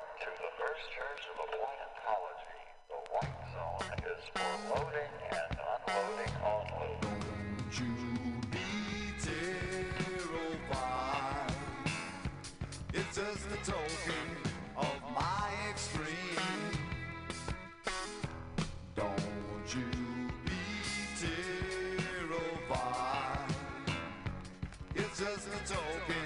First Church of Appliantology. The white zone is for loading and unloading only. Be terrified. It's just a token of my extreme. Don't you be terrified. Oh, it's just a token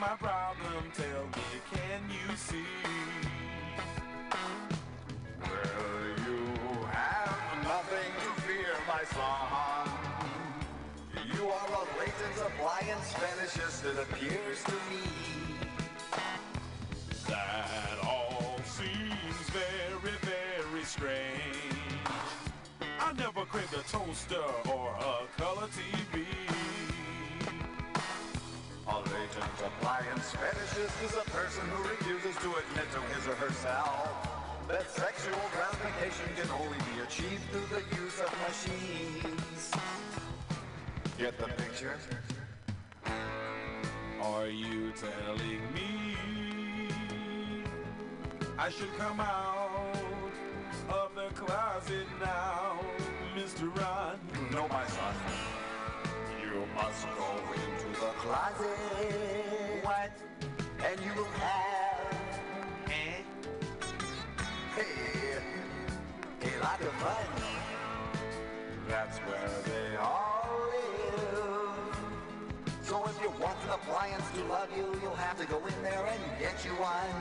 my problem? Tell me, can you see? Well, you have nothing to fear, my son. You are a latent appliance fetishist, it appears to fetishist is a person who refuses to admit to his or herself that sexual gratification can only be achieved through the use of machines. Get the picture? Are you telling me I should come out of the closet now, Mr. Ron? No, my son. You must go into the closet. What? And you will have. Eh? Hey, a lot of fun. That's where they all live. So if you want an appliance to love you, you'll have to go in there and get you one.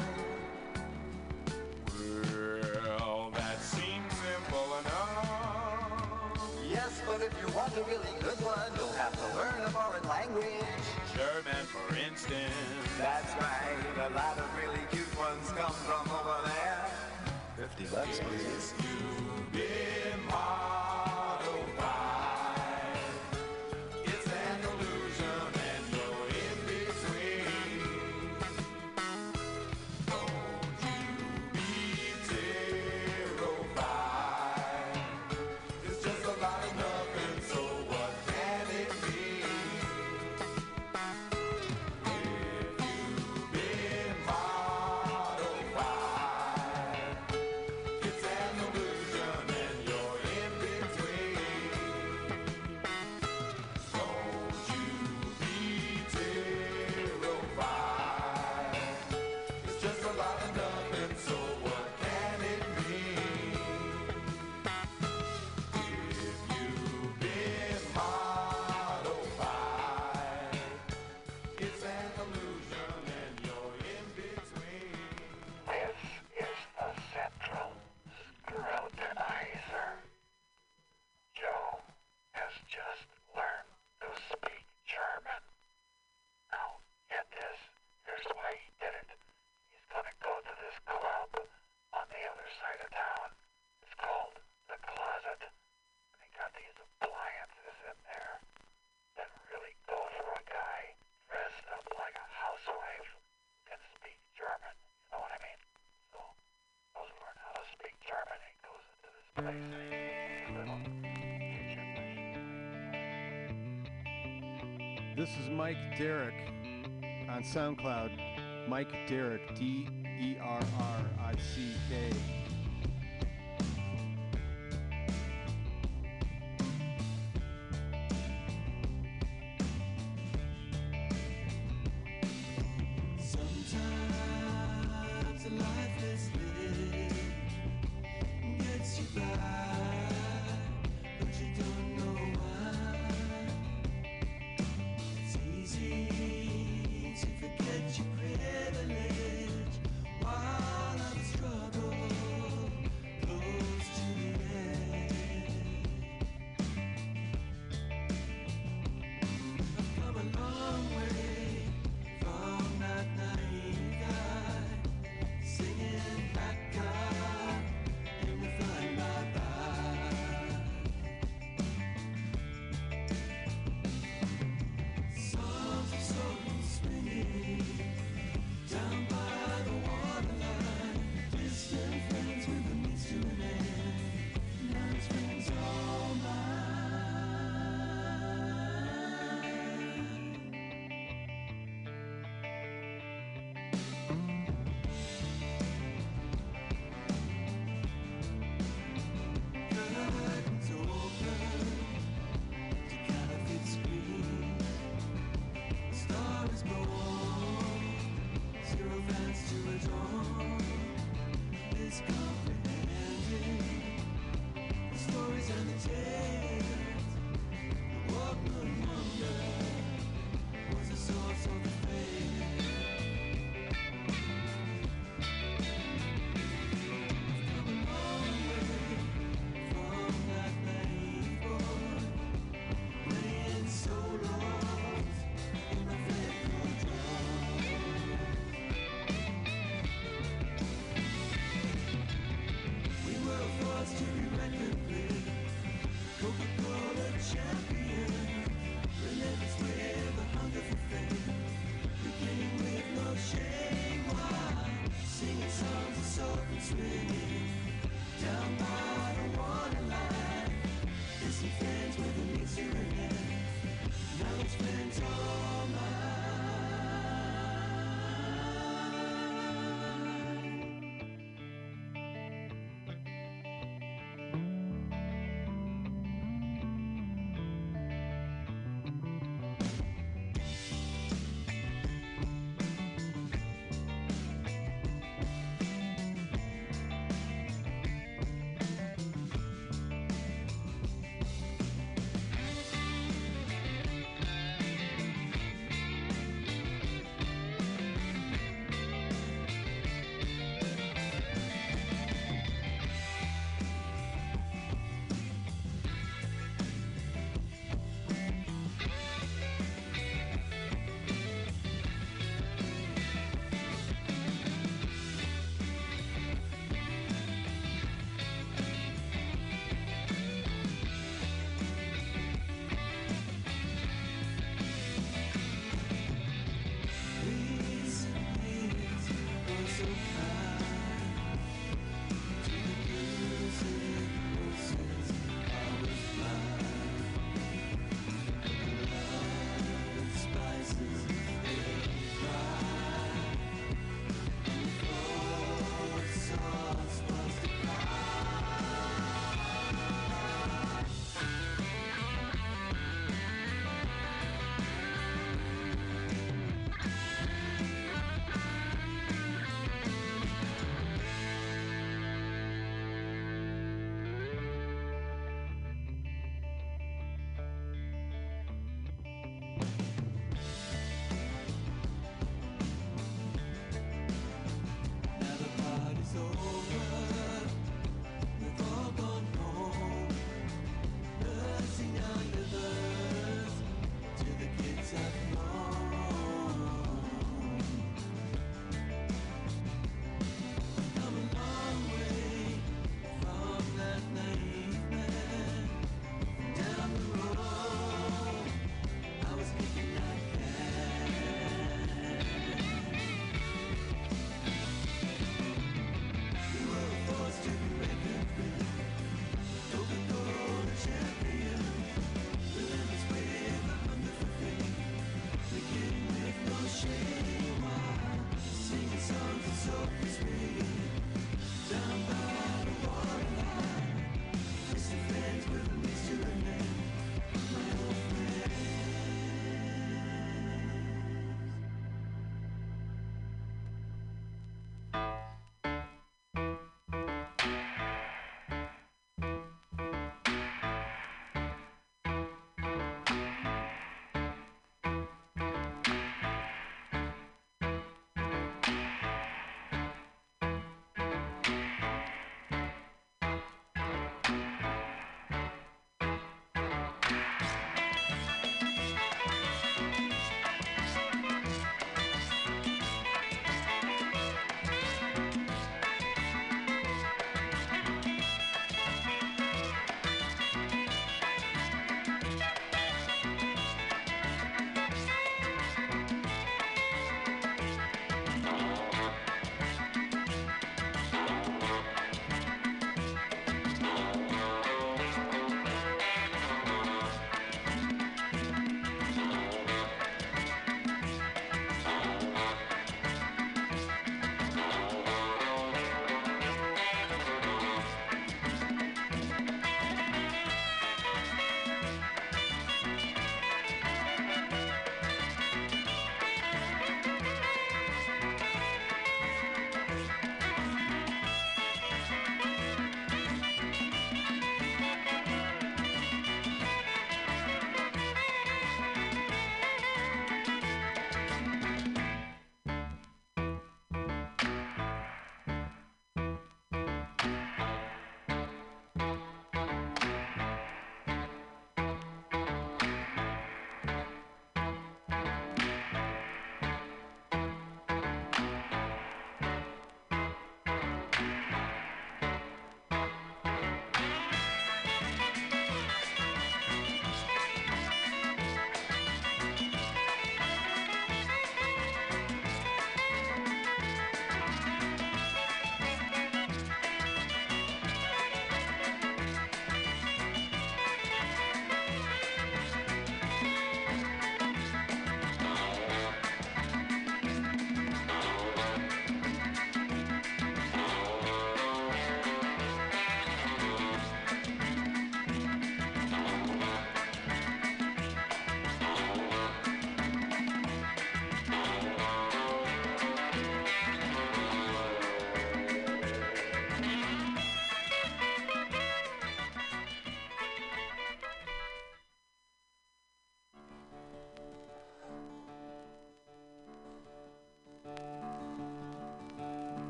Well, that seems simple enough. Yes, but if you want a really good one, you'll have to learn a foreign language. German, for instance. That's right, a lot of really cute ones come from over there. 50 bucks, please. This is Mike Derrick on SoundCloud. Mike Derrick, D E R R I C K.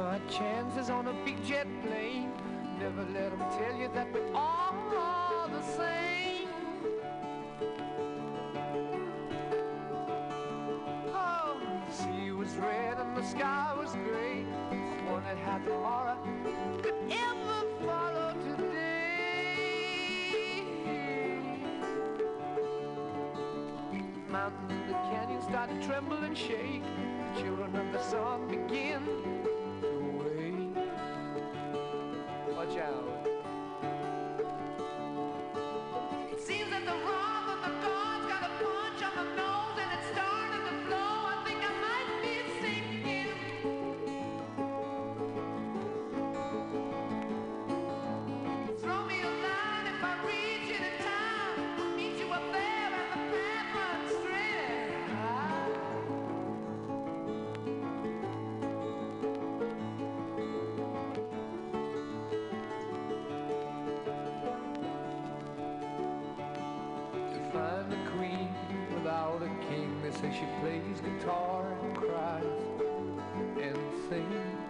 my chances on a big jet plane. Never let 'em tell you that we're all the same. Oh, the sea was red and the sky was gray. I wondered how tomorrow could ever follow today. Mountains and the canyons started to tremble and shake. The children of the sun begin Watch out. It seems that the wrath she plays guitar and cries and sings.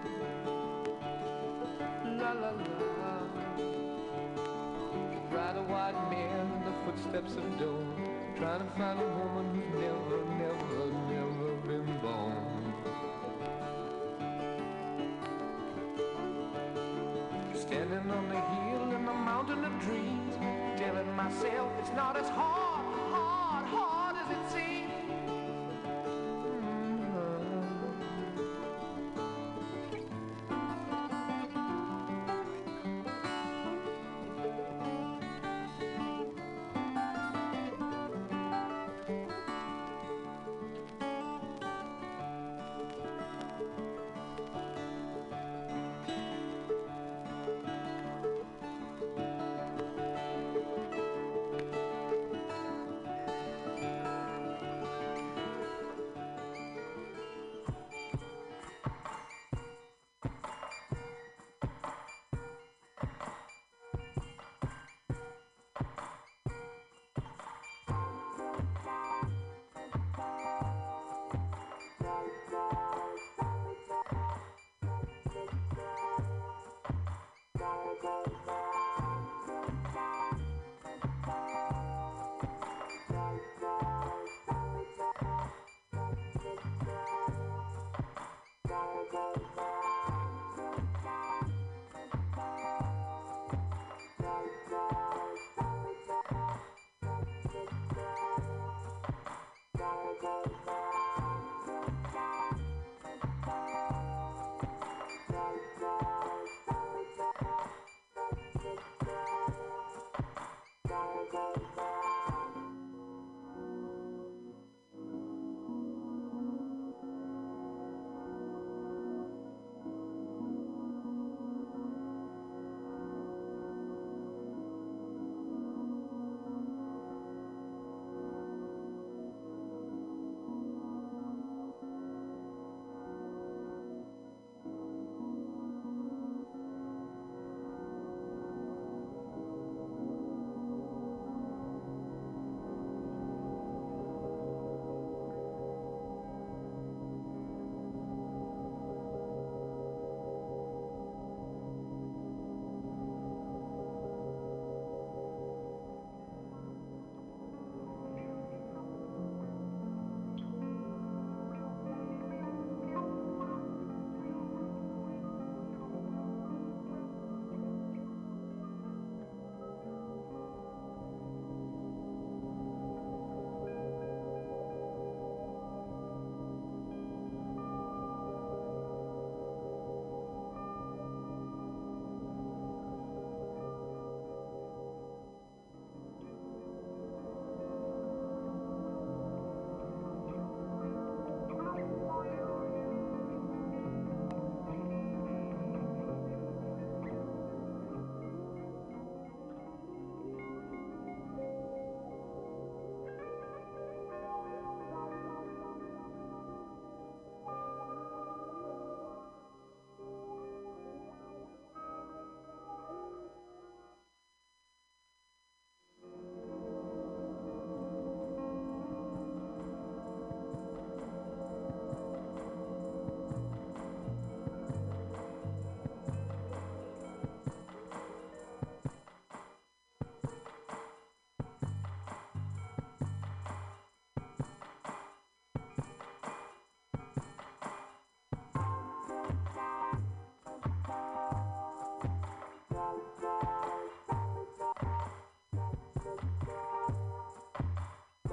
La la la. Ride a white man in the footsteps of dawn, trying to find a woman who's never, never, never been born. Standing on the hill in the mountain of dreams, telling myself it's not as hard, hard,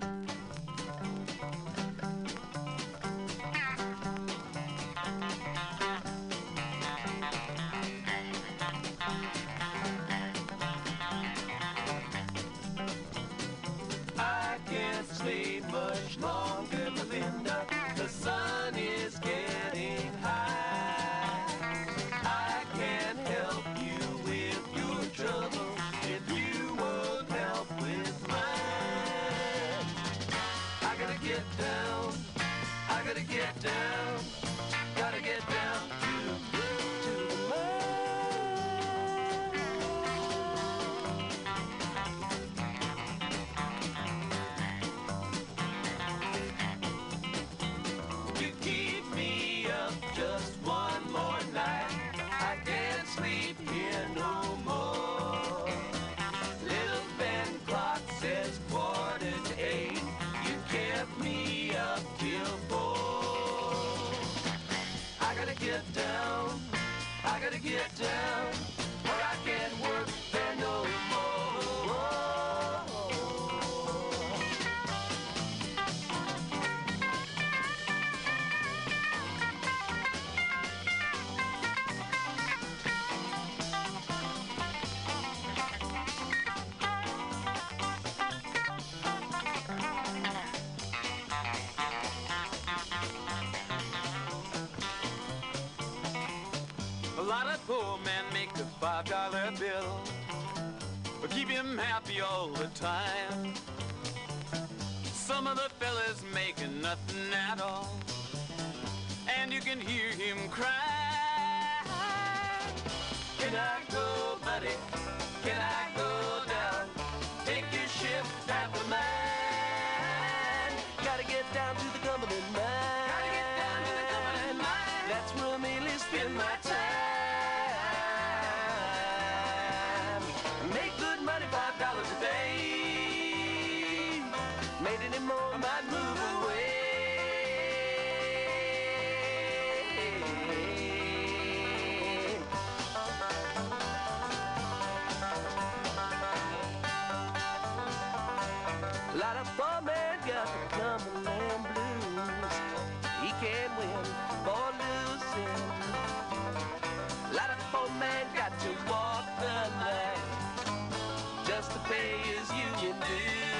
I five dollar bill, but keep him happy all the time. Some of the fellas making nothing at all, and you can hear him cry. Can I go, buddy? Can I go down? Take your shift after mine. Gotta get down to the Cumberland mine. Gotta get down to the Cumberland mine. That's where mainly spend my Make good money, five dollars a day. Made any more, I might move away. A lot of poor men got the Cumberland blues. He can't win for losing. A lot of poor men got to walk to pay his union dues.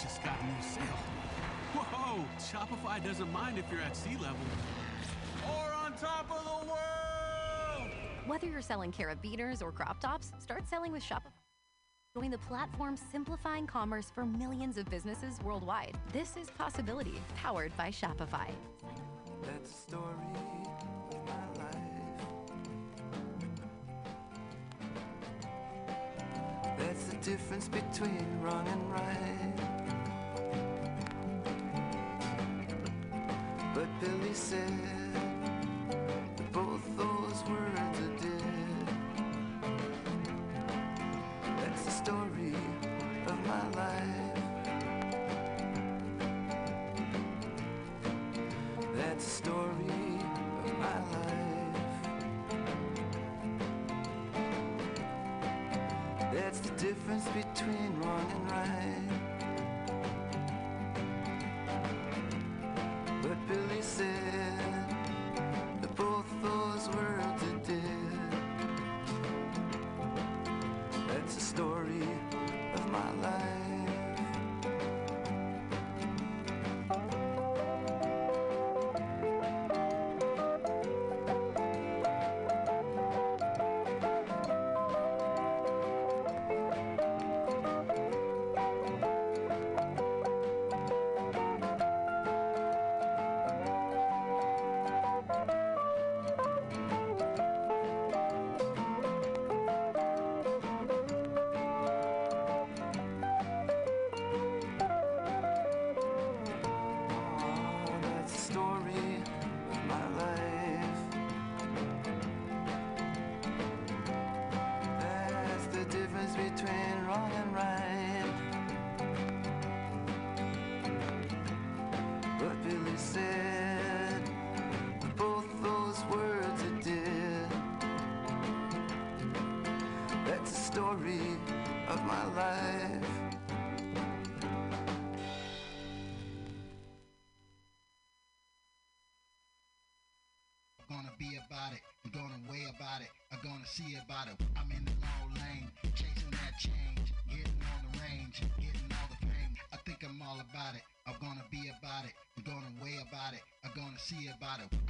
Just got a new sale. Whoa! Shopify doesn't mind if you're at sea level. Or on top of the world! Whether you're selling carabiners or crop tops, start selling with Shopify. Join the platform simplifying commerce for millions of businesses worldwide. This is Possibility, powered by Shopify. That's the story of my life. That's the difference between wrong and right. places. story of my life. Gonna be about it, I'm gonna weigh about it, I'm gonna see about it. I'm in the long lane, chasing that change, getting on the range, getting all the fame. I think I'm all about it, I'm gonna be about it, I'm gonna weigh about it, I'm gonna see about it.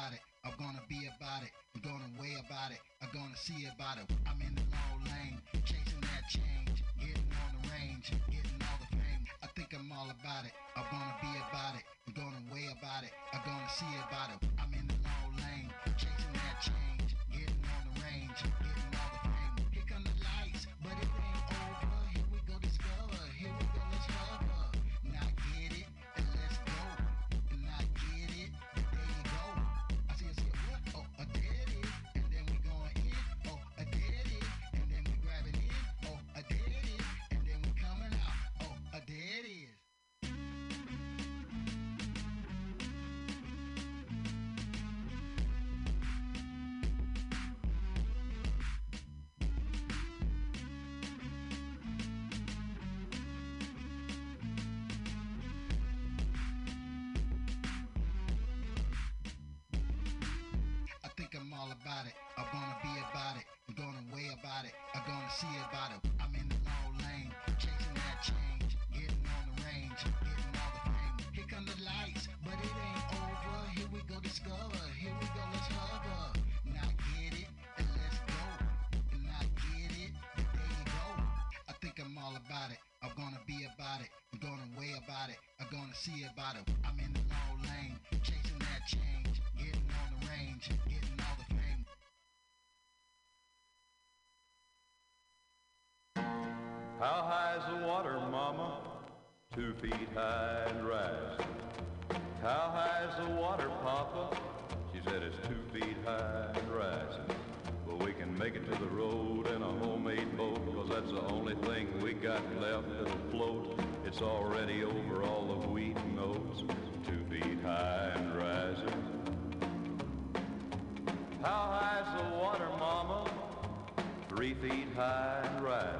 about it. I'm gonna be about it. I'm gonna weigh about it. I'm gonna see about it. I'm in the long lane, chasing that change, getting on the range, getting all the fame. I think I'm all about it. I'm gonna be about it. I'm gonna weigh about it. I'm gonna see about it. High's the water, mama? Two feet high and rising. How high's the water, papa? She said it's two feet high and rising. Well, we can make it to the road in a homemade boat, cause that's the only thing we got left that'll float. It's already over all the wheat and oats, two feet high and rising. How high's the water, mama? Three feet high and rising.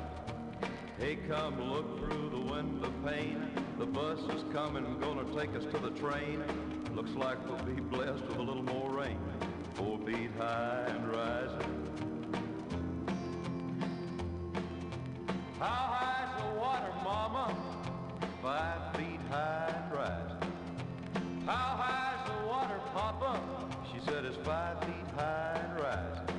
Hey, come look through the window pane. The bus is coming, gonna take us to the train. Looks like we'll be blessed with a little more rain. Four feet high and rising. How high's the water, mama? Five feet high and rising. How high's the water, papa? She said it's five feet high and rising.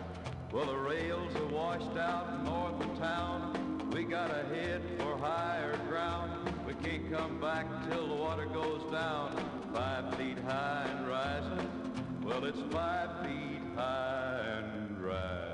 Well, the rails are washed out north of town. We gotta head for higher ground. We can't come back till the water goes down. Five feet high and rising. Well, it's five feet high and rising.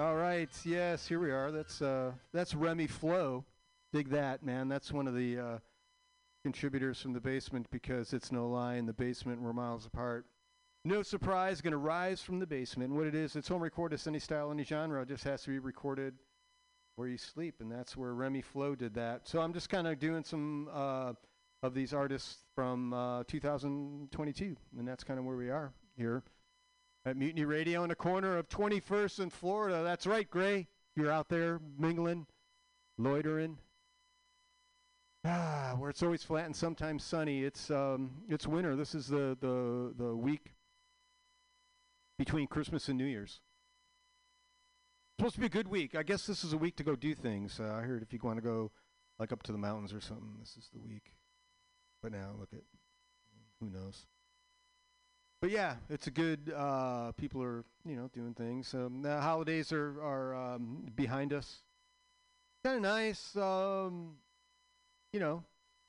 All right, yes, here we are. That's uh, that's Remy Flo. Dig that, man. That's one of the uh, contributors from the basement because it's no lie. In the basement, we're miles apart. No surprise, going to rise from the basement. And what it is, it's home recorded, any style, any genre. It just has to be recorded where you sleep, and that's where Remy Flo did that. So I'm just kind of doing some uh, of these artists from uh, 2022, and that's kind of where we are here at Mutiny Radio in the corner of 21st and Florida. That's right, Gray. You're out there mingling, loitering. Ah, where it's always flat and sometimes sunny. It's um, it's winter. This is the the the week between Christmas and New Year's. Supposed to be a good week. I guess this is a week to go do things. Uh, I heard if you want to go like up to the mountains or something, this is the week. But now look at who knows. But yeah, it's a good. Uh, people are you know doing things. Um, the holidays are are um, behind us. Kind of nice. Um, you know,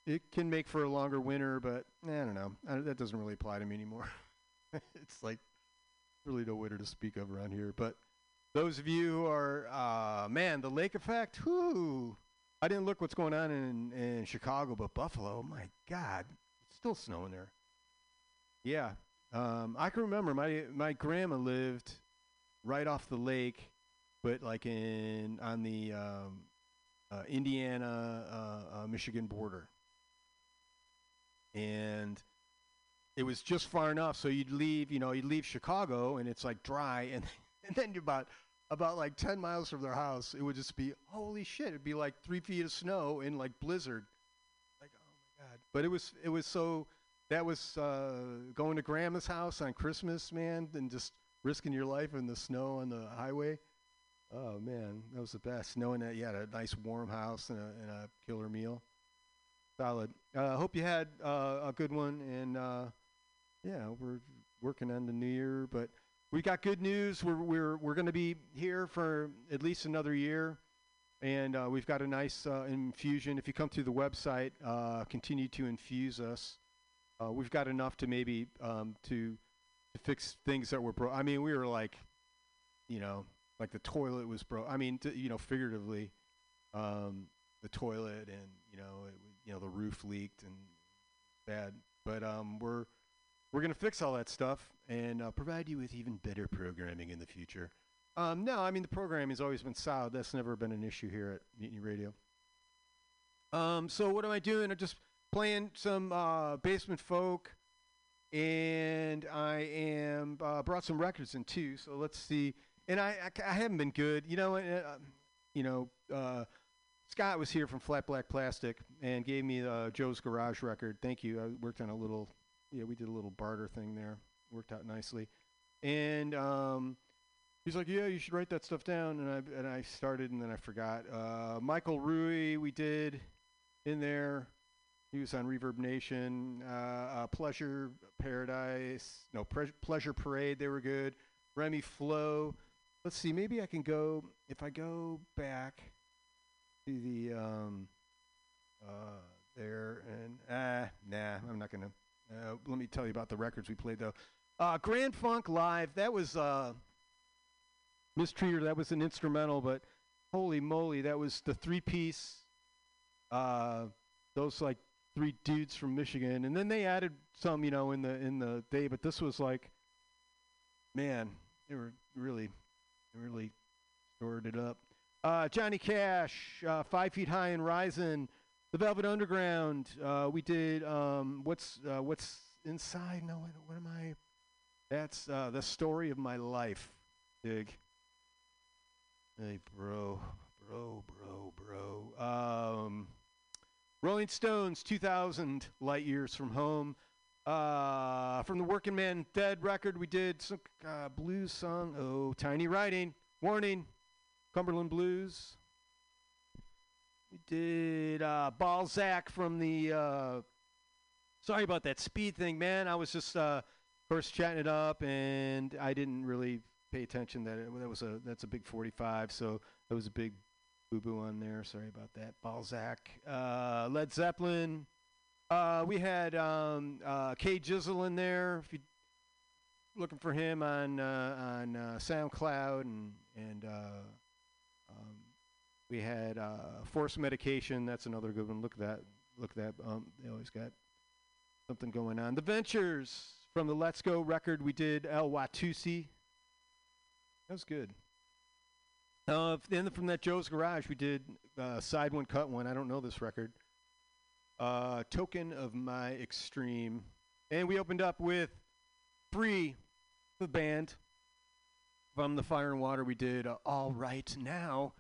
it can make for a longer winter, but eh, I don't know. I, that doesn't really apply to me anymore. it's like really no winter to speak of around here. But those of you who are, uh, man, the lake effect. Whoo! I didn't look what's going on in in Chicago, but Buffalo. My God, it's still snowing there. Yeah, um, I can remember my my grandma lived right off the lake, but like in on the um, uh, Indiana uh, uh, Michigan border, and it was just far enough so you'd leave, you know, you'd leave Chicago and it's like dry, and and then you're about about like ten miles from their house, it would just be holy shit, it'd be like three feet of snow in like blizzard, like oh my god. But it was it was so that was uh, going to grandma's house on Christmas, man, and just risking your life in the snow on the highway. Oh man, that was the best. Knowing that you had a nice warm house and a, and a killer meal. Solid. I uh, hope you had uh, a good one, and uh, yeah, we're working on the new year, but we got good news. We're we're we're going to be here for at least another year, and uh, we've got a nice uh, infusion. If you come through the website, uh, continue to infuse us. Uh, we've got enough to maybe um, to to fix things that were broke. I mean, we were like, you know, like the toilet was broke. I mean, t- you know, figuratively, um, the toilet and you know, it, you know, the roof leaked and bad. But um, we're we're gonna fix all that stuff and uh, provide you with even better programming in the future. Um, no, I mean the programming has always been solid. That's never been an issue here at Mutiny Radio. Um, so what am I doing? I'm just playing some uh, basement folk, and I am uh, brought some records in too. So let's see. And I I haven't been good, you know. Uh, you know, uh, Scott was here from Flat Black Plastic and gave me Joe's Garage record. Thank you. I worked on a little, yeah, we did a little barter thing there. Worked out nicely. And um, he's like, yeah, you should write that stuff down. And I and I started and then I forgot. Uh, Michael Rui, we did in there. He was on Reverb Nation, uh, uh, Pleasure Paradise, no Pre- Pleasure Parade. They were good. Remy Flo. Let's see. Maybe I can go if I go back to the um, uh, there and ah nah. I'm not gonna. Uh, let me tell you about the records we played though. Uh, Grand Funk Live. That was uh, Mistreater. That was an instrumental, but holy moly, that was the three piece. Uh, those like three dudes from Michigan, and then they added some, you know, in the in the day. But this was like, man, they were really, really stored it up. Uh, Johnny Cash, uh, Five Feet High and Rising, The Velvet Underground. Uh, we did um, what's uh, what's inside. No, what, am I? That's uh, the story of my life. Dig. Hey, bro, bro, bro, bro. Um, Rolling Stones, 2000 light years from home. Uh, from the Working Man Dead record, we did some uh, blues song. Oh, Tiny Writing. Warning, Cumberland Blues. We did uh, Balzac from the. Uh, sorry about that speed thing, man. I was just, uh, course, chatting it up, and I didn't really pay attention that it, that was a that's a big 45, so that was a big boo boo on there. Sorry about that. Balzac, uh, Led Zeppelin. Uh, we had um, uh, Kay Jizzle in there. If you looking for him on uh, on uh, SoundCloud and and uh, um, we had Force Medication. That's another good one. Look at that. Look at that. Um, they always got something going on. The Ventures from the Let's Go record. We did El Watusi. That was good. Uh, then from that Joe's Garage, we did uh, side one, cut one. I don't know this record. Uh, Token of My Extreme, and we opened up with Free, the band from the Fire and Water. We did uh, All Right Now,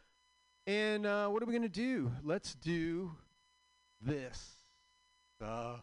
and uh, what are we gonna do? Let's do this. Uh,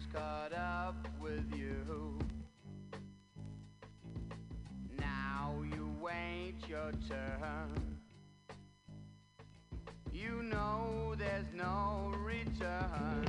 Time's caught up with you. Now you wait your turn. You know there's no return.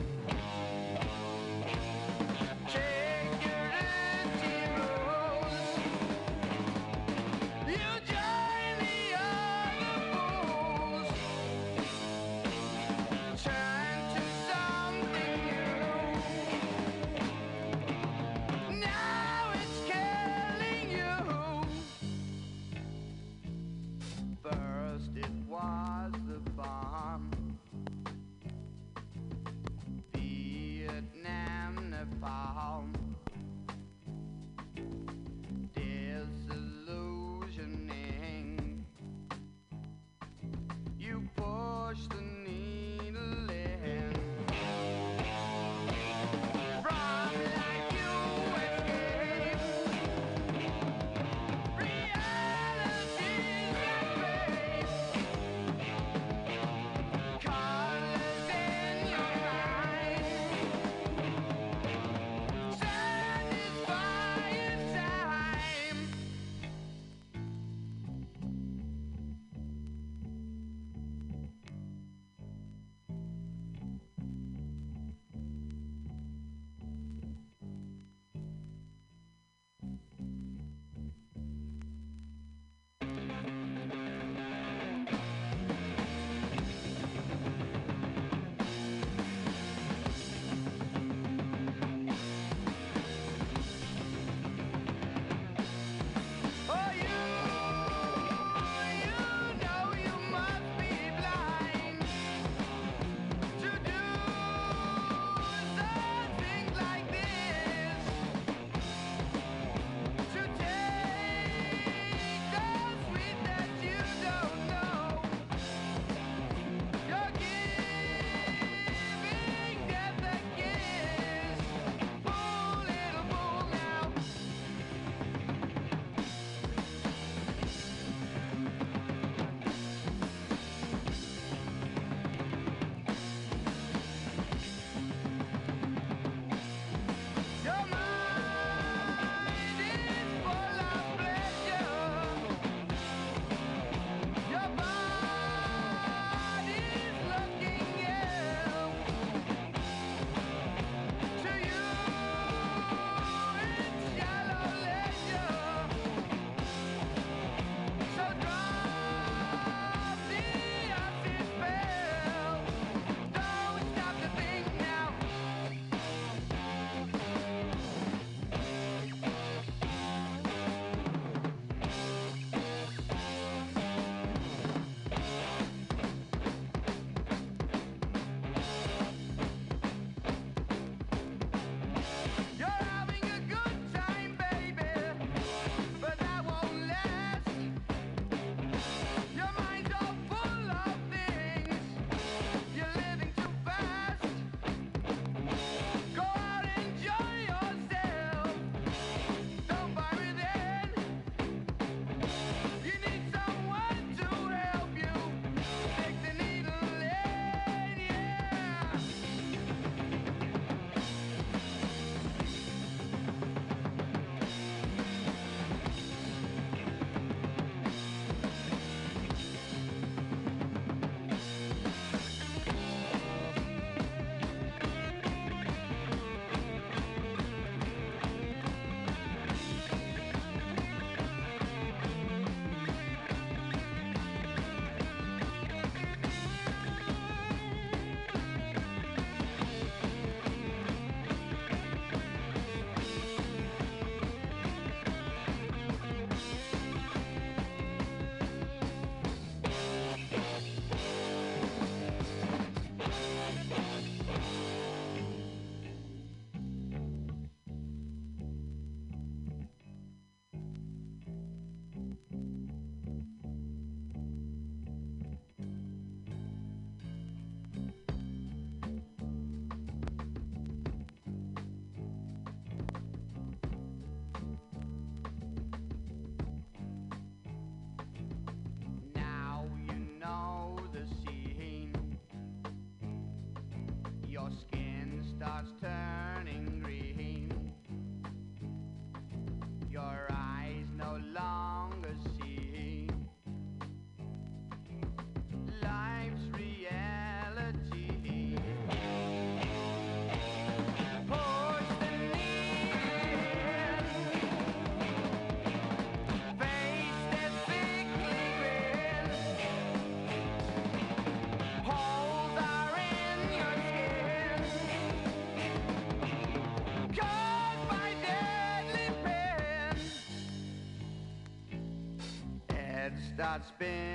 God's been.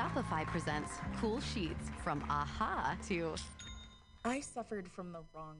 Shopify presents cool sheets from aha to I suffered from the wrong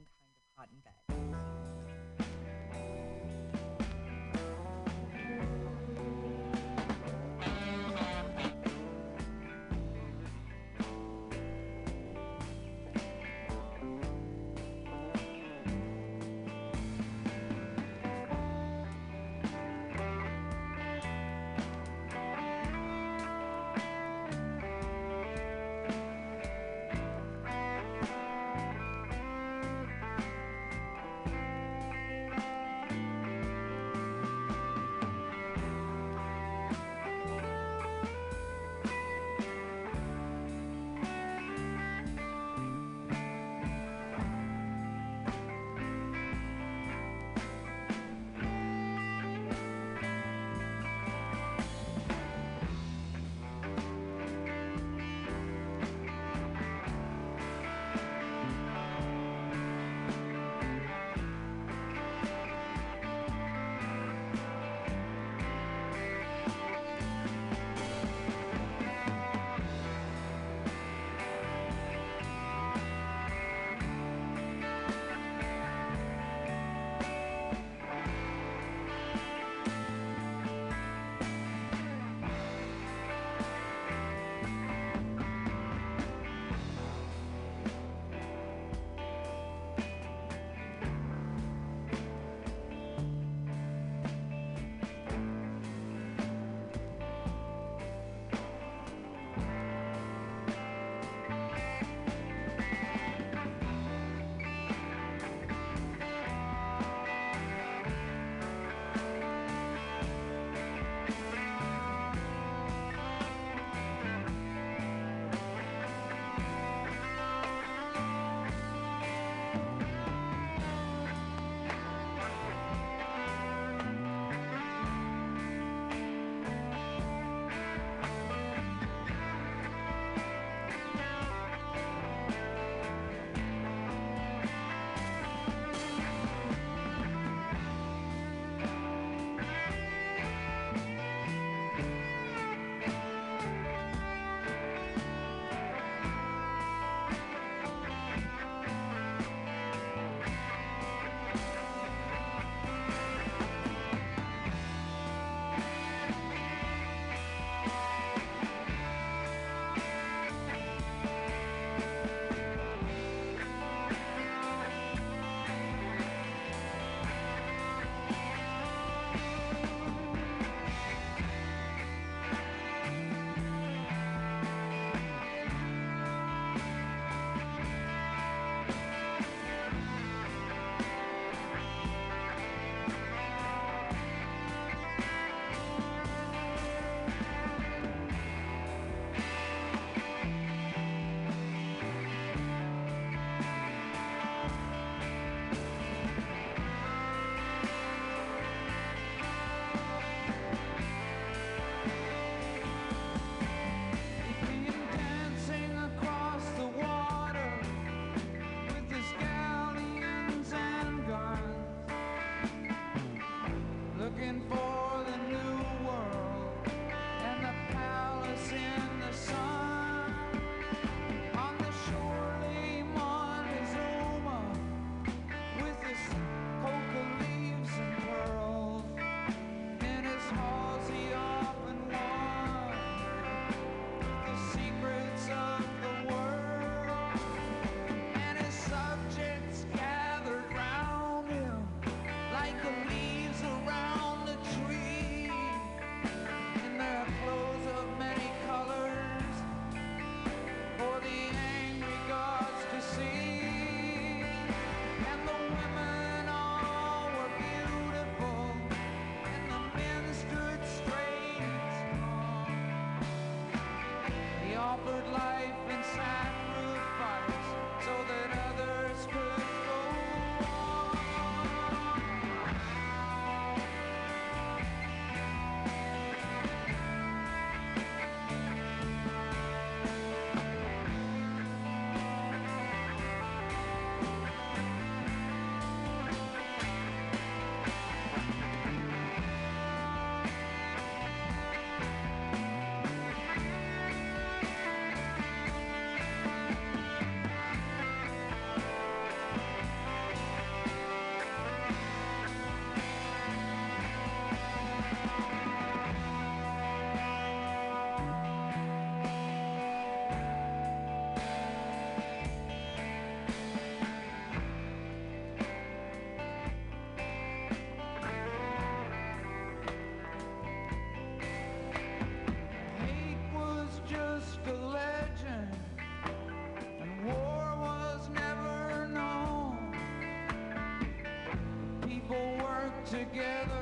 together.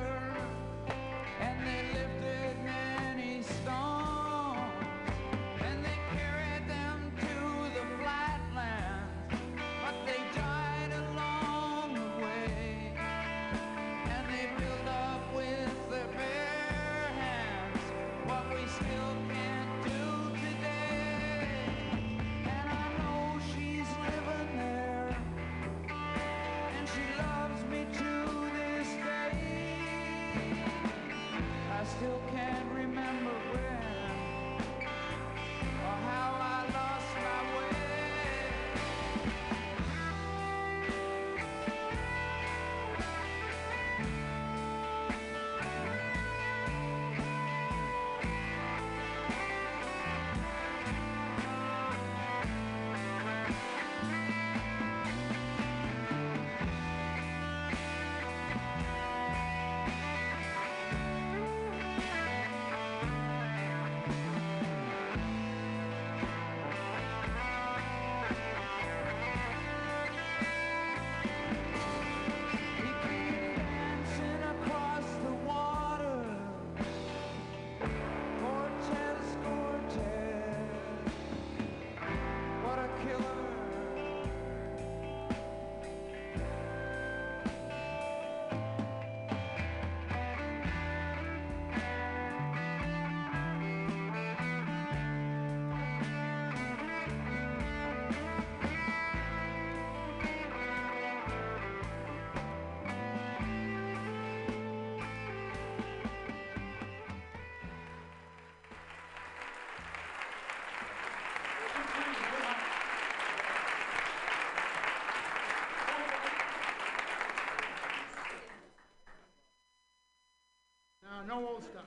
no old stuff.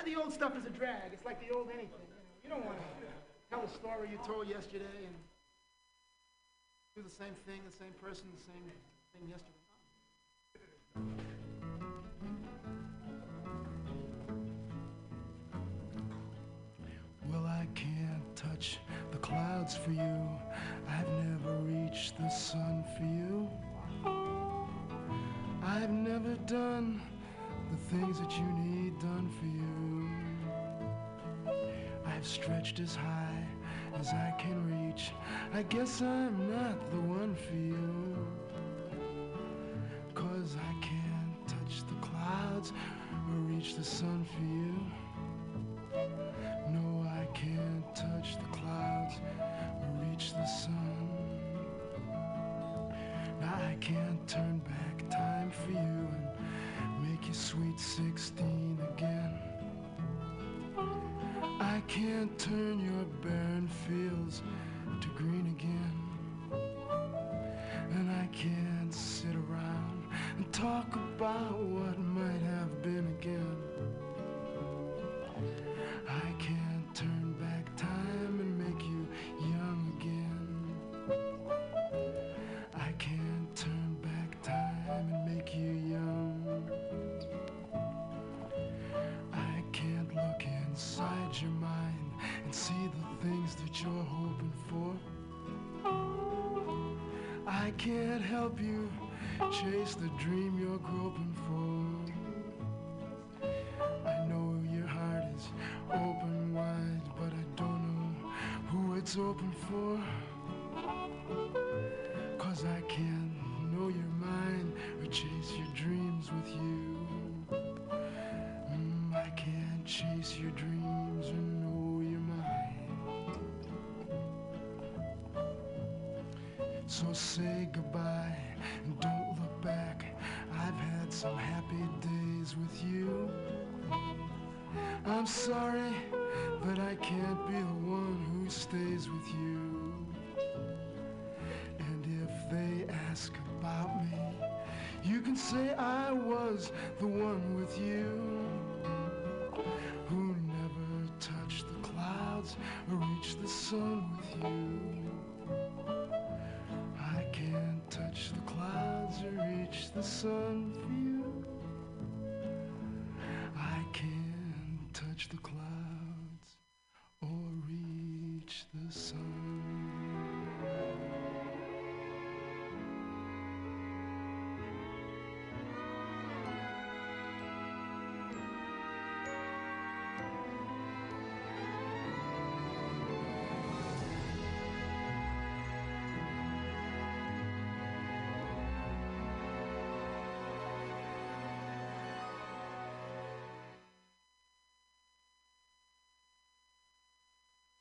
Now, the old stuff is a drag. It's like the old anything. You, know, you don't want to tell a story you told yesterday and do the same thing, the same person, the same stretched as high as I can reach. I guess I'm not the one for you. Chase the dream you're groping for. I know your heart is open wide, but I don't know who it's open for. Cause I can't know your mind or chase your dreams with you. Mm, I can't chase your dreams or know your mind. So say goodbye and don't some happy days with you. I'm sorry but I can't be the one who stays with you. And if they ask about me, you can say I was the one with you can't the clouds or reach the sun.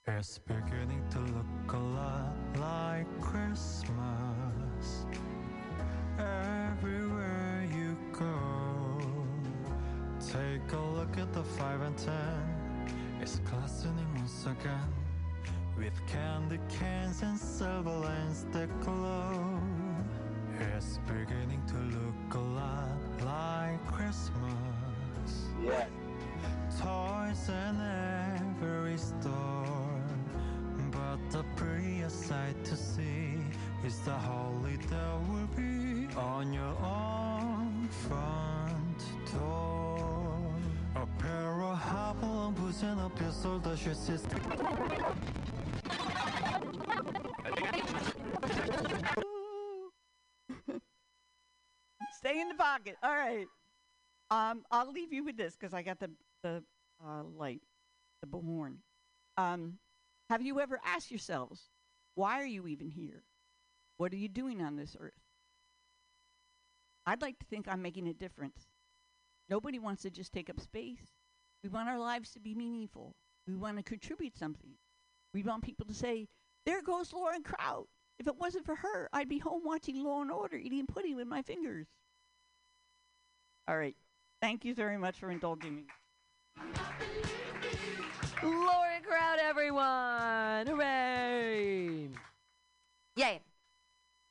It's beginning to look a lot like Christmas everywhere you go. Take a look at the five and ten. It's glistening once again with candy canes and silver lanes that glow. It's beginning to look a lot like Christmas. Yeah. Toys in is the holly that will be on your own front door. A pair of hopalong boots and a pistol that should system. Stay in the pocket. All right. Um, I'll leave you with this because I got the the uh, light, the bullhorn. Um, have you ever asked yourselves, why are you even here? What are you doing on this earth? I'd like to think I'm making a difference. Nobody wants to just take up space. We want our lives to be meaningful. We want to contribute something. We want people to say, there goes Lauren Kraut. If it wasn't for her, I'd be home watching Law and Order, eating pudding with my fingers. All right. Thank you very much for indulging me. Lauren Crowd, everyone! Hooray! Yay!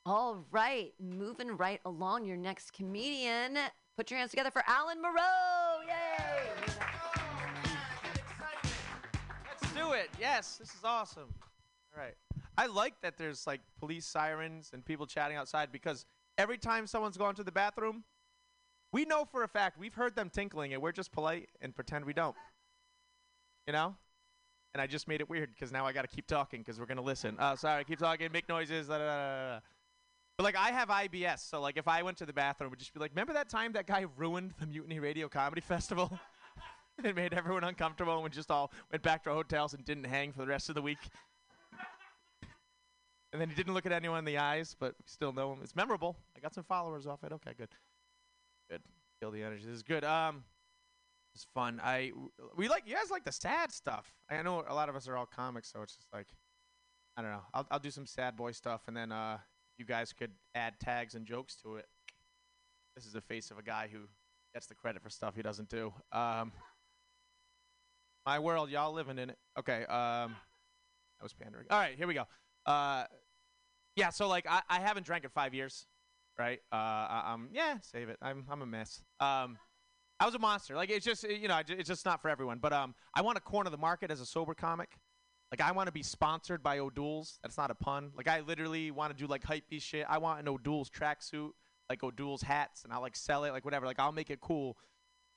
All right, moving right along. Your next comedian. Put your hands together for Alan Moreau! Yay! Let's do it. Yes, this is awesome. All right. I like that there's like police sirens and people chatting outside because every time someone's gone to the bathroom, we know for a fact we've heard them tinkling and we're just polite and pretend we don't. You know? And I just made it weird because now I got to keep talking because we're going to listen. Uh, sorry, keep talking, make noises. Da, da, da. But like I have IBS, so like if I went to the bathroom, it would just be like, remember that time that guy ruined the Mutiny Radio Comedy Festival? it made everyone uncomfortable and we just all went back to our hotels and didn't hang for the rest of the week. and then he didn't look at anyone in the eyes, but we still know him. It's memorable. I got some followers off it. Okay, good. Good. Feel the energy. This is good. Um, it's fun. I we like you guys like the sad stuff. I know a lot of us are all comics, so it's just like I don't know. I'll I'll do some sad boy stuff, and then uh, you guys could add tags and jokes to it. This is the face of a guy who gets the credit for stuff he doesn't do. Um, my world, y'all living in it. Okay. Um, that was pandering. All right, here we go. Uh, yeah. So like, I, I haven't drank in five years, right? Uh, I, I'm yeah, save it. I'm I'm a mess. Um, I was a monster. Like it's just you know it's just not for everyone. But um, I want to corner the market as a sober comic. Like I want to be sponsored by O'Doul's. That's not a pun. Like I literally want to do like hype shit. I want an O'Doul's tracksuit, like O'Doul's hats, and I'll like sell it, like whatever. Like I'll make it cool.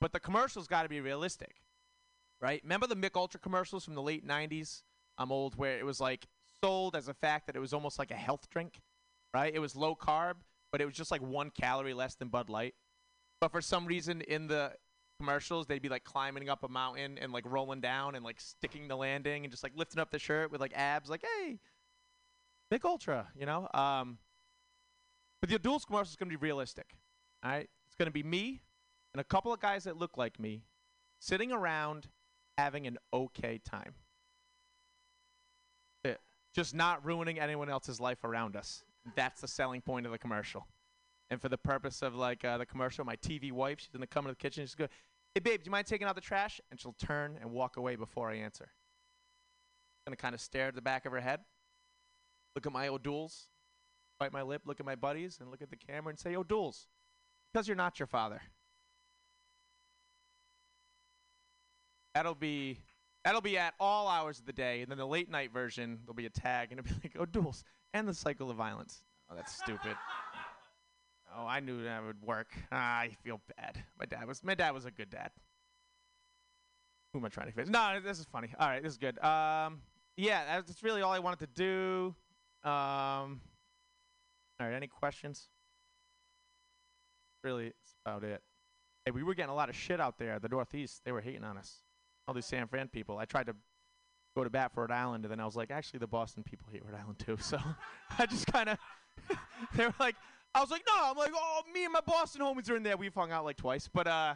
But the commercials got to be realistic, right? Remember the Mich Ultra commercials from the late '90s? I'm old, where it was like sold as a fact that it was almost like a health drink, right? It was low carb, but it was just like one calorie less than Bud Light. But for some reason in the commercials, they'd be like climbing up a mountain and like rolling down and like sticking the landing and just like lifting up the shirt with like abs, like hey, Mich Ultra, you know. Um, but the O'Doul's commercial is gonna be realistic. All right, it's gonna be me and a couple of guys that look like me sitting around having an okay time. Just not ruining anyone else's life around us. That's the selling point of the commercial. And for the purpose of like uh, the commercial, my TV wife, she's gonna come into the kitchen. She's gonna go, "Hey babe, do you mind taking out the trash?" And she'll turn and walk away before I answer. I'm Gonna kind of stare at the back of her head, look at my O'Doul's, bite my lip, look at my buddies, and look at the camera and say, "O'Doul's, because you're not your father." That'll be that'll be at all hours of the day, and then the late night version there'll be a tag, and it'll be like O'Doul's and the cycle of violence. Oh, that's stupid. Oh, I knew that would work. Ah, I feel bad. My dad was my dad was a good dad. Who am I trying to face? No, this is funny. All right, this is good. Um, yeah, that's really all I wanted to do. Um, all right, any questions? Really, that's about it. Hey, we were getting a lot of shit out there the Northeast. They were hating on us. All these San Fran people. I tried to go to bat for Rhode Island, and then I was like, actually, the Boston people hate Rhode Island too. So I just kind of, they were like, I was like, no, I'm like, oh, me and my Boston homies are in there. We've hung out like twice, but uh,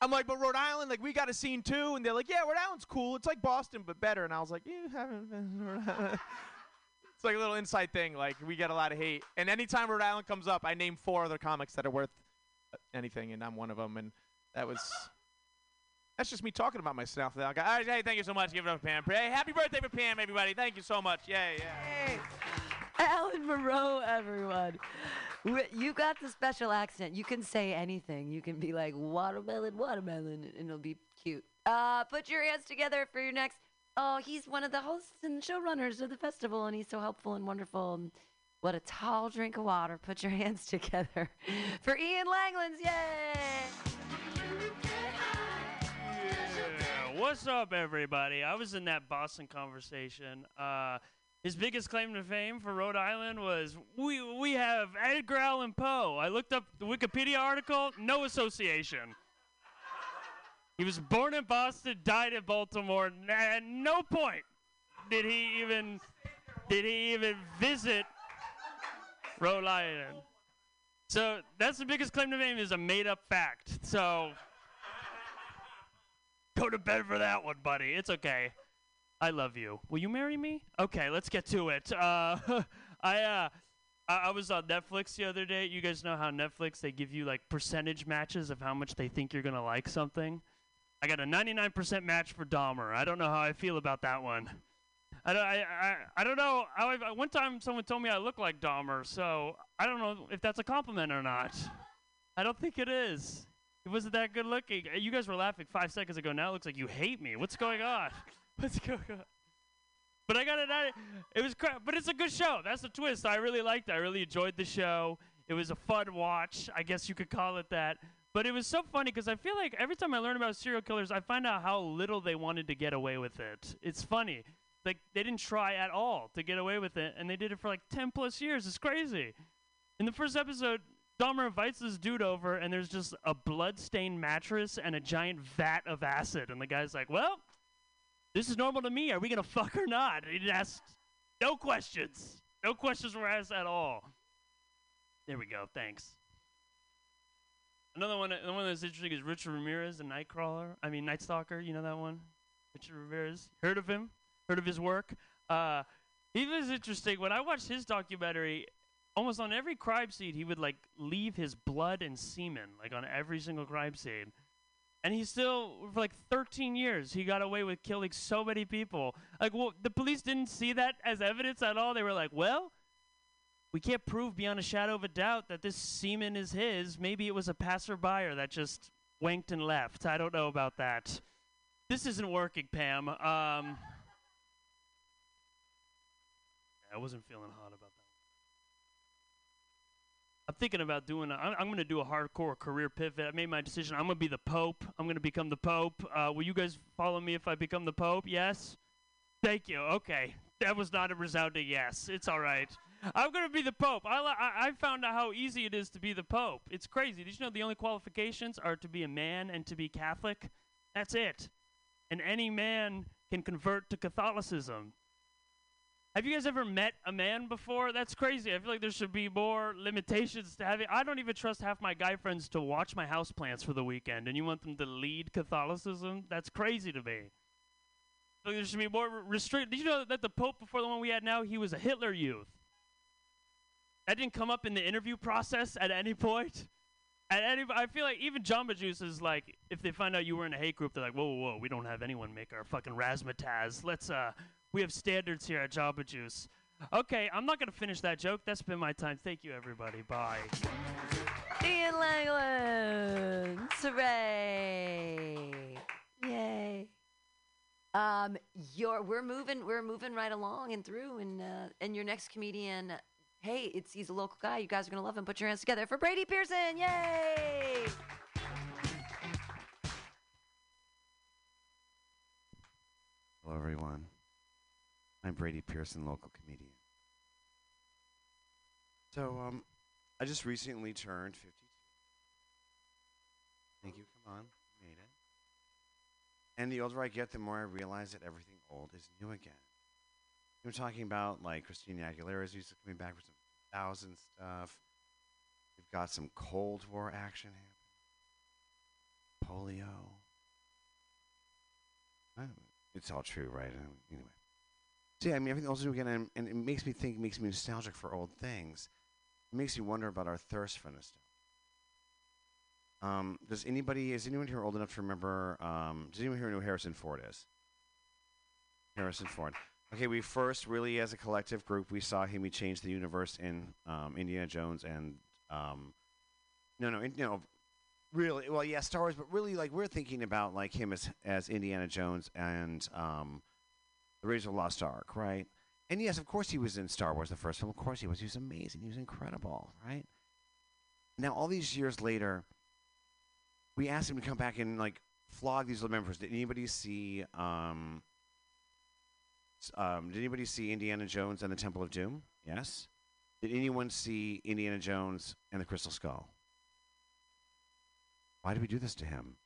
I'm like, but Rhode Island, like, we got a scene too, and they're like, yeah, Rhode Island's cool. It's like Boston, but better. And I was like, you haven't been. Rhode Island." it's like a little inside thing. Like, we get a lot of hate, and anytime Rhode Island comes up, I name four other comics that are worth anything, and I'm one of them. And that was. That's just me talking about myself. All right, hey, thank you so much. Give it up Pam. Hey, happy birthday for Pam, everybody. Thank you so much. Yay, yeah. Alan Moreau, everyone. You got the special accent. You can say anything. You can be like watermelon, watermelon, and it'll be cute. Uh, put your hands together for your next. Oh, he's one of the hosts and showrunners of the festival, and he's so helpful and wonderful. What a tall drink of water. Put your hands together for Ian Langlands. Yay! Yeah, What's up, everybody? I was in that Boston conversation. Uh, his biggest claim to fame for Rhode Island was we we have Edgar Allan Poe. I looked up the Wikipedia article. No association. He was born in Boston, died in Baltimore. At no point did he even did he even visit Rhode Island. So that's the biggest claim to fame is a made up fact. So go to bed for that one, buddy. It's okay. I love you. Will you marry me? Okay, let's get to it. Uh, I uh, I, I was on Netflix the other day. You guys know how Netflix they give you like percentage matches of how much they think you're gonna like something. I got a 99% match for Dahmer. I don't know how I feel about that one. I don't, I, I, I don't know. I, I- one time someone told me I look like Dahmer, so I don't know if that's a compliment or not. I don't think it is. It wasn't that good looking. You guys were laughing five seconds ago. Now it looks like you hate me. What's going on? Let's. But I got it. out- It was crap, but it's a good show. That's the twist. I really liked it. I really enjoyed the show. It was a fun watch. I guess you could call it that. But it was so funny because I feel like every time I learn about serial killers, I find out how little they wanted to get away with it. It's funny. Like they didn't try at all to get away with it, and they did it for like ten plus years. It's crazy. In the first episode, Dahmer invites this dude over, and there's just a blood-stained mattress and a giant vat of acid, and the guy's like, "Well, this is normal to me. Are we gonna fuck or not?" He asked no questions. No questions were asked at all. There we go. Thanks. Another one, another one that's interesting is Richard Ramirez, the Nightcrawler. I mean, Night Stalker. You know that one? Richard Ramirez. Heard of him? Heard of his work? Uh, he was interesting. When I watched his documentary, almost on every crime scene, he would like leave his blood and semen, like on every single crime scene. And he still, for like 13 years, he got away with killing so many people. Like, well, the police didn't see that as evidence at all. They were like, well, we can't prove beyond a shadow of a doubt that this semen is his. Maybe it was a passerby that just wanked and left. I don't know about that. This isn't working, Pam. Um, I wasn't feeling hot about. I'm thinking about doing. A, I'm, I'm going to do a hardcore career pivot. I made my decision. I'm going to be the Pope. I'm going to become the Pope. Uh, will you guys follow me if I become the Pope? Yes. Thank you. Okay, that was not a resounding yes. It's all right. I'm going to be the Pope. I, I I found out how easy it is to be the Pope. It's crazy. Did you know the only qualifications are to be a man and to be Catholic? That's it. And any man can convert to Catholicism. Have you guys ever met a man before? That's crazy. I feel like there should be more limitations to having. I don't even trust half my guy friends to watch my houseplants for the weekend, and you want them to lead Catholicism? That's crazy to me. So there should be more restrict. Did you know that the Pope before the one we had now, he was a Hitler youth? That didn't come up in the interview process at any point. At any, I feel like even Jamba Juice is like, if they find out you were in a hate group, they're like, whoa, whoa, whoa, we don't have anyone make our fucking razzmatazz. Let's, uh, we have standards here at Jamba Juice. Okay, I'm not gonna finish that joke. That's been my time. Thank you, everybody. Bye. Ian Langland, hooray! Yay! Um, your we're moving we're moving right along and through, and uh, and your next comedian, hey, it's he's a local guy. You guys are gonna love him. Put your hands together for Brady Pearson! Yay! Hello, everyone. I'm Brady Pearson, local comedian. So, um, I just recently turned 52. Thank you. Come on. Made it. And the older I get, the more I realize that everything old is new again. We're talking about like Christina Aguilera's used to coming back for some thousand stuff. We've got some Cold War action happening. Polio. I don't- It's all true, right? Anyway. So yeah, I mean everything else is again, and, and it makes me think, makes me nostalgic for old things. It makes me wonder about our thirst for nostalgia. Um, does anybody, is anyone here old enough to remember? Um, does anyone here know who Harrison Ford is? Harrison Ford. Okay, we first really, as a collective group, we saw him. He changed the universe in um, Indiana Jones and um, no, no, in, no, really. Well, yeah, Star Wars, but really, like we're thinking about like him as as Indiana Jones and um, the the Lost Ark, right? And yes, of course, he was in Star Wars, the first film. Of course, he was. He was amazing. He was incredible, right? Now, all these years later, we asked him to come back and like flog these little members. Did anybody see? Um, um, did anybody see Indiana Jones and the Temple of Doom? Yes. Did anyone see Indiana Jones and the Crystal Skull? Why did we do this to him?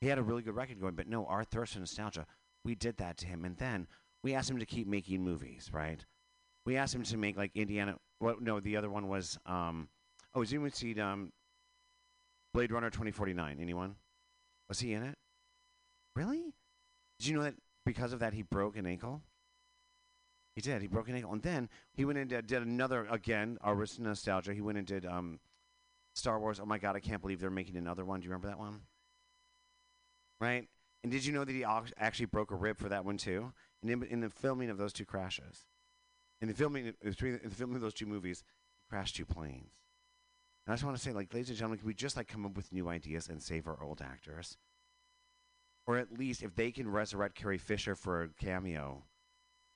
He had a really good record going, but no, our thirst for nostalgia, we did that to him. And then we asked him to keep making movies, right? We asked him to make like Indiana. Well, no, the other one was. Um, oh, has anyone seen um, Blade Runner 2049? Anyone? Was he in it? Really? Did you know that because of that he broke an ankle? He did. He broke an ankle, and then he went and did, another again. Our nostalgia. He went and did um, Star Wars. Oh my God! I can't believe they're making another one. Do you remember that one? Right. And did you know that he actually broke a rib for that one too? And in, in the filming of those two crashes, in the filming, in the in the filming of those two movies, he crashed two planes. And I just want to say, like, ladies and gentlemen, can we just like come up with new ideas and save our old actors? Or at least if they can resurrect Carrie Fisher for a cameo,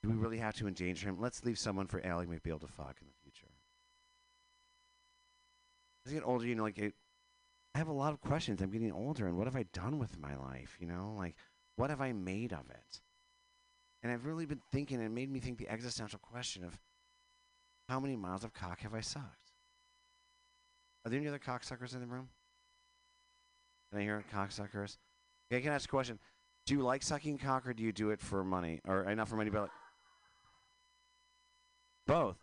do we really have to endanger him? Let's leave someone for Ally McBeal to fuck in the future. As you get older, you know, like it, I have a lot of questions. I'm getting older, and what have I done with my life? You know, like what have I made of it? And I've really been thinking, and it made me think the existential question of how many miles of cock have I sucked? Are there any other cocksuckers in the room? Can I hear cocksuckers? Okay, I can ask a question. Do you like sucking cock, or do you do it for money, or uh, not for money, but like both?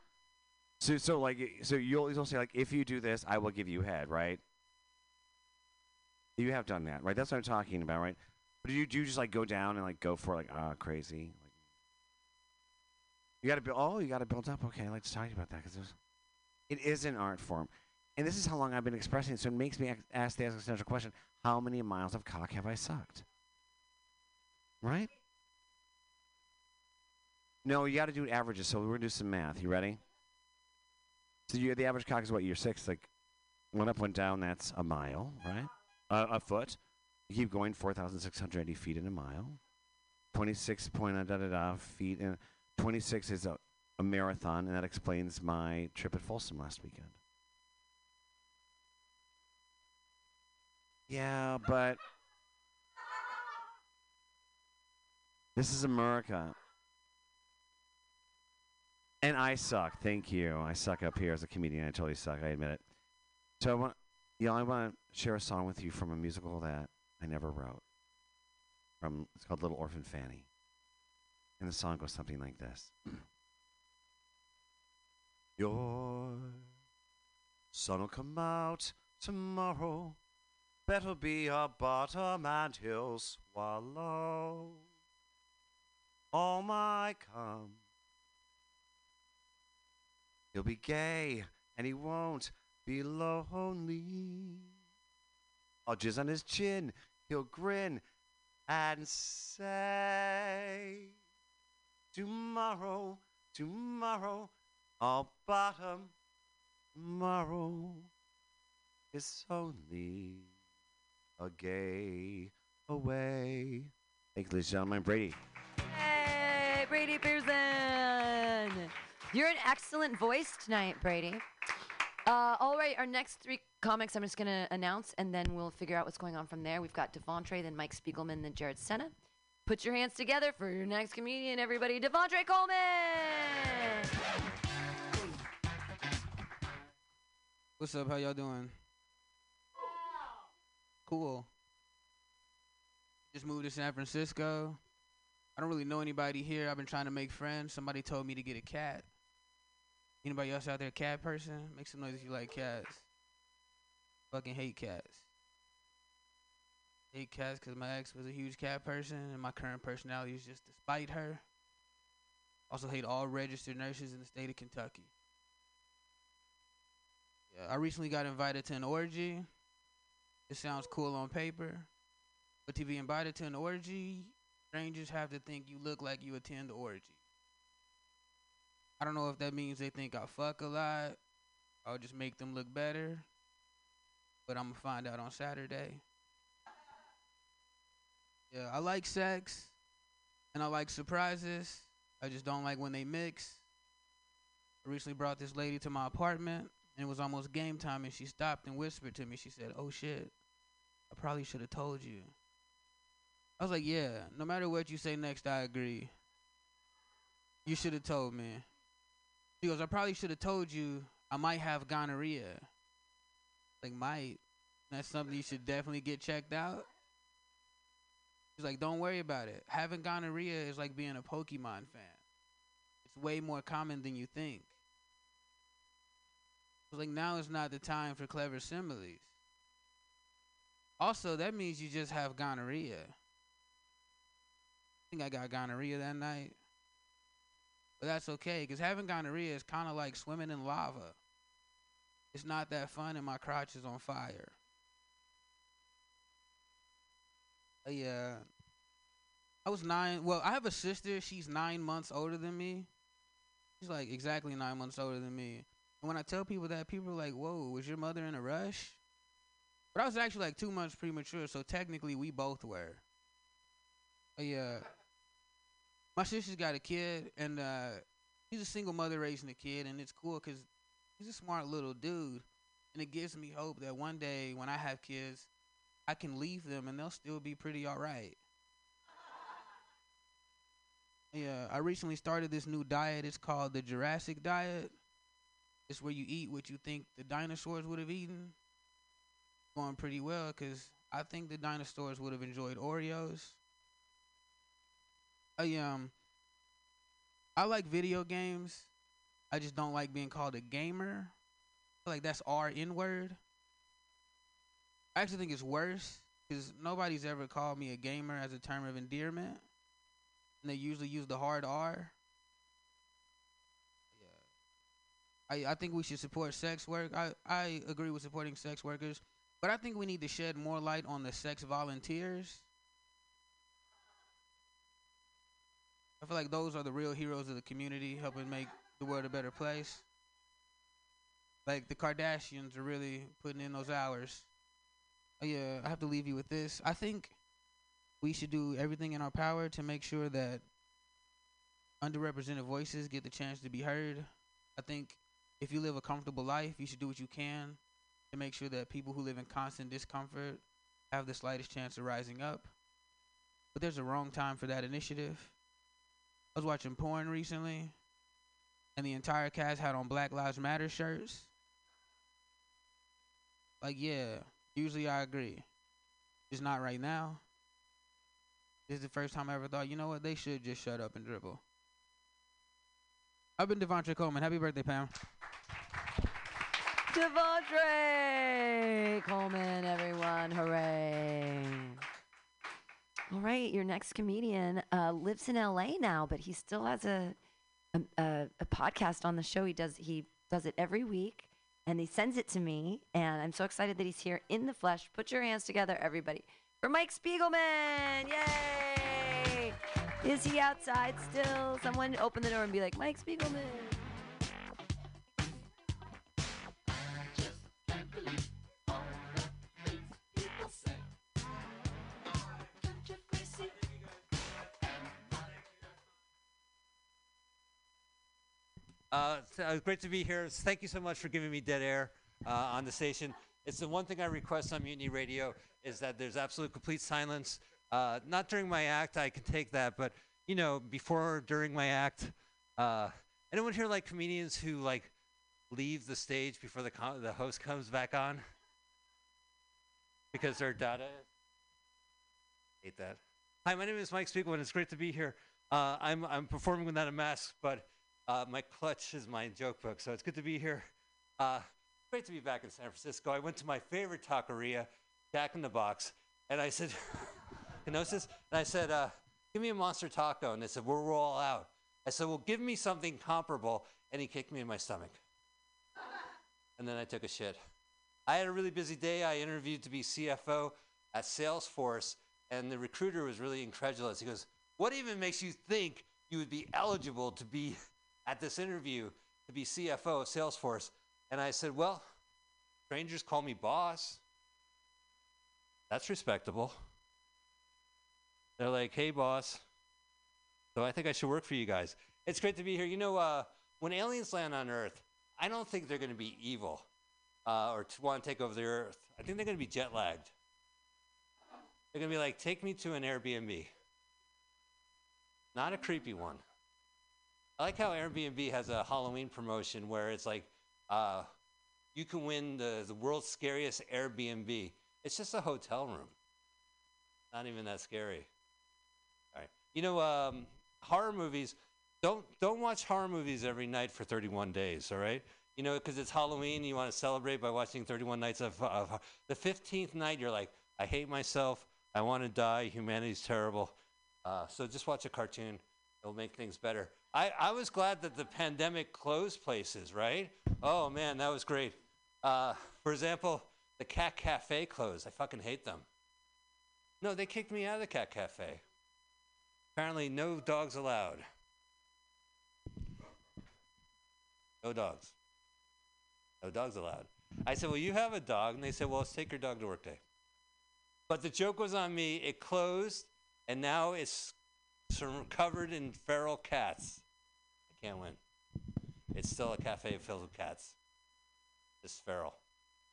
So, so like, so you'll you'll say like, if you do this, I will give you head, right? You have done that, right? That's what I'm talking about, right? But do you do you just like go down and like go for like ah crazy? You got to build. Oh, you got to build up. Okay, I'd like to talk about that because it is an art form, and this is how long I've been expressing it. So it makes me ask the existential question: How many miles of cock have I sucked? Right? No, you got to do averages. So we're gonna do some math. You ready? So you the average cock is what? You're six. Like one up, one down. That's a mile, right? Uh, a foot. You keep going, four thousand six hundred eighty feet in a mile. Twenty-six point uh, da da da feet in. Twenty-six is a, a marathon, and that explains my trip at Folsom last weekend. Yeah, but this is America. And I suck. Thank you. I suck up here as a comedian. I totally suck. I admit it. So I want, yeah, I want to share a song with you from a musical that I never wrote. From it's called Little Orphan Fanny, and the song goes something like this: Your sun'll come out tomorrow. Better be a bottom and he'll swallow all my cum. He'll be gay and he won't be lonely. I'll jizz on his chin, he'll grin and say, Tomorrow, tomorrow, I'll bottom. Tomorrow, it's only a gay away. Thank you, ladies and gentlemen. Brady. Hey, Brady Pearson. You're an excellent voice tonight, Brady. Uh, all right, our next three comics I'm just going to announce, and then we'll figure out what's going on from there. We've got Devontre, then Mike Spiegelman, then Jared Senna. Put your hands together for your next comedian, everybody. Devontre Coleman! What's up? How y'all doing? Cool. Just moved to San Francisco. I don't really know anybody here. I've been trying to make friends. Somebody told me to get a cat. Anybody else out there cat person? Make some noise if you like cats. Fucking hate cats. Hate cats because my ex was a huge cat person and my current personality is just to spite her. Also hate all registered nurses in the state of Kentucky. Yeah, I recently got invited to an orgy. It sounds cool on paper, but to be invited to an orgy, strangers have to think you look like you attend the orgy. I don't know if that means they think I fuck a lot. I'll just make them look better. But I'm gonna find out on Saturday. Yeah, I like sex and I like surprises. I just don't like when they mix. I recently brought this lady to my apartment and it was almost game time and she stopped and whispered to me. She said, "Oh shit. I probably should have told you." I was like, "Yeah, no matter what you say next, I agree. You should have told me." She goes, "I probably should have told you I might have gonorrhea." Like, might. That's something you should definitely get checked out. She's like, don't worry about it. Having gonorrhea is like being a Pokemon fan. It's way more common than you think. Like now is not the time for clever similes. Also, that means you just have gonorrhea. I think I got gonorrhea that night. But that's okay, because having gonorrhea is kind of like swimming in lava. It's not that fun, and my crotch is on fire. Uh, yeah. I was nine. Well, I have a sister. She's nine months older than me. She's like exactly nine months older than me. And when I tell people that, people are like, "Whoa, was your mother in a rush?" But I was actually like two months premature, so technically we both were. Uh, yeah. My sister's got a kid, and uh, he's a single mother raising a kid, and it's cool because he's a smart little dude, and it gives me hope that one day when I have kids, I can leave them and they'll still be pretty all right. Yeah, I recently started this new diet. It's called the Jurassic diet. It's where you eat what you think the dinosaurs would have eaten. Going pretty well because I think the dinosaurs would have enjoyed Oreos. I um, I like video games. I just don't like being called a gamer. Like that's our N word. I actually think it's worse because nobody's ever called me a gamer as a term of endearment, and they usually use the hard R. I, I think we should support sex work. I, I agree with supporting sex workers, but I think we need to shed more light on the sex volunteers. I feel like those are the real heroes of the community, helping make the world a better place. Like the Kardashians are really putting in those hours. Oh, yeah, I have to leave you with this. I think we should do everything in our power to make sure that underrepresented voices get the chance to be heard. I think if you live a comfortable life, you should do what you can to make sure that people who live in constant discomfort have the slightest chance of rising up. But there's a wrong time for that initiative. I was watching porn recently, and the entire cast had on Black Lives Matter shirts. Like, yeah, usually I agree. Just not right now. This is the first time I ever thought, you know what, they should just shut up and dribble. I've been Devontre Coleman. Happy birthday, Pam. Devontre Coleman, everyone. Hooray. All right, your next comedian uh, lives in LA now, but he still has a, a a a podcast on the show. He does he does it every week, and he sends it to me, and I'm so excited that he's here in the flesh. Put your hands together, everybody, for Mike Spiegelman! Yay! Is he outside still? Someone open the door and be like, Mike Spiegelman. Uh, uh, great to be here. Thank you so much for giving me dead air uh, on the station. It's the one thing I request on Mutiny Radio is that there's absolute complete silence. Uh, not during my act, I can take that, but you know, before, or during my act. Uh, anyone here like comedians who like leave the stage before the the host comes back on because they're data? Hate that. Hi, my name is Mike Spiegelman. It's great to be here. I'm I'm performing without a mask, but uh, my clutch is my joke book, so it's good to be here. Uh, great to be back in San Francisco. I went to my favorite taqueria, Jack in the Box, and I said, Kenosis, and I said, uh, give me a monster taco, and they said, we're, we're all out. I said, well, give me something comparable, and he kicked me in my stomach. and then I took a shit. I had a really busy day. I interviewed to be CFO at Salesforce, and the recruiter was really incredulous. He goes, What even makes you think you would be eligible to be at this interview to be CFO of Salesforce? And I said, Well, strangers call me boss. That's respectable. They're like, Hey, boss. So I think I should work for you guys. It's great to be here. You know, uh, when aliens land on Earth, I don't think they're going to be evil uh, or to want to take over the Earth. I think they're going to be jet lagged. They're going to be like, take me to an Airbnb. Not a creepy one. I like how Airbnb has a Halloween promotion where it's like, uh, you can win the, the world's scariest Airbnb. It's just a hotel room. Not even that scary. All right. You know, um, horror movies, don't, don't watch horror movies every night for 31 days, all right? You know, because it's Halloween, you want to celebrate by watching 31 nights of, of. The 15th night, you're like, I hate myself. I want to die. Humanity's terrible. Uh, so just watch a cartoon. It'll make things better. I, I was glad that the pandemic closed places, right? Oh man, that was great. Uh, for example, the Cat Cafe closed. I fucking hate them. No, they kicked me out of the Cat Cafe. Apparently, no dogs allowed. No dogs. No dogs allowed. I said, Well, you have a dog. And they said, Well, let's take your dog to work day. But the joke was on me. It closed, and now it's covered in feral cats. Can't win. It's still a cafe filled with cats. It's feral.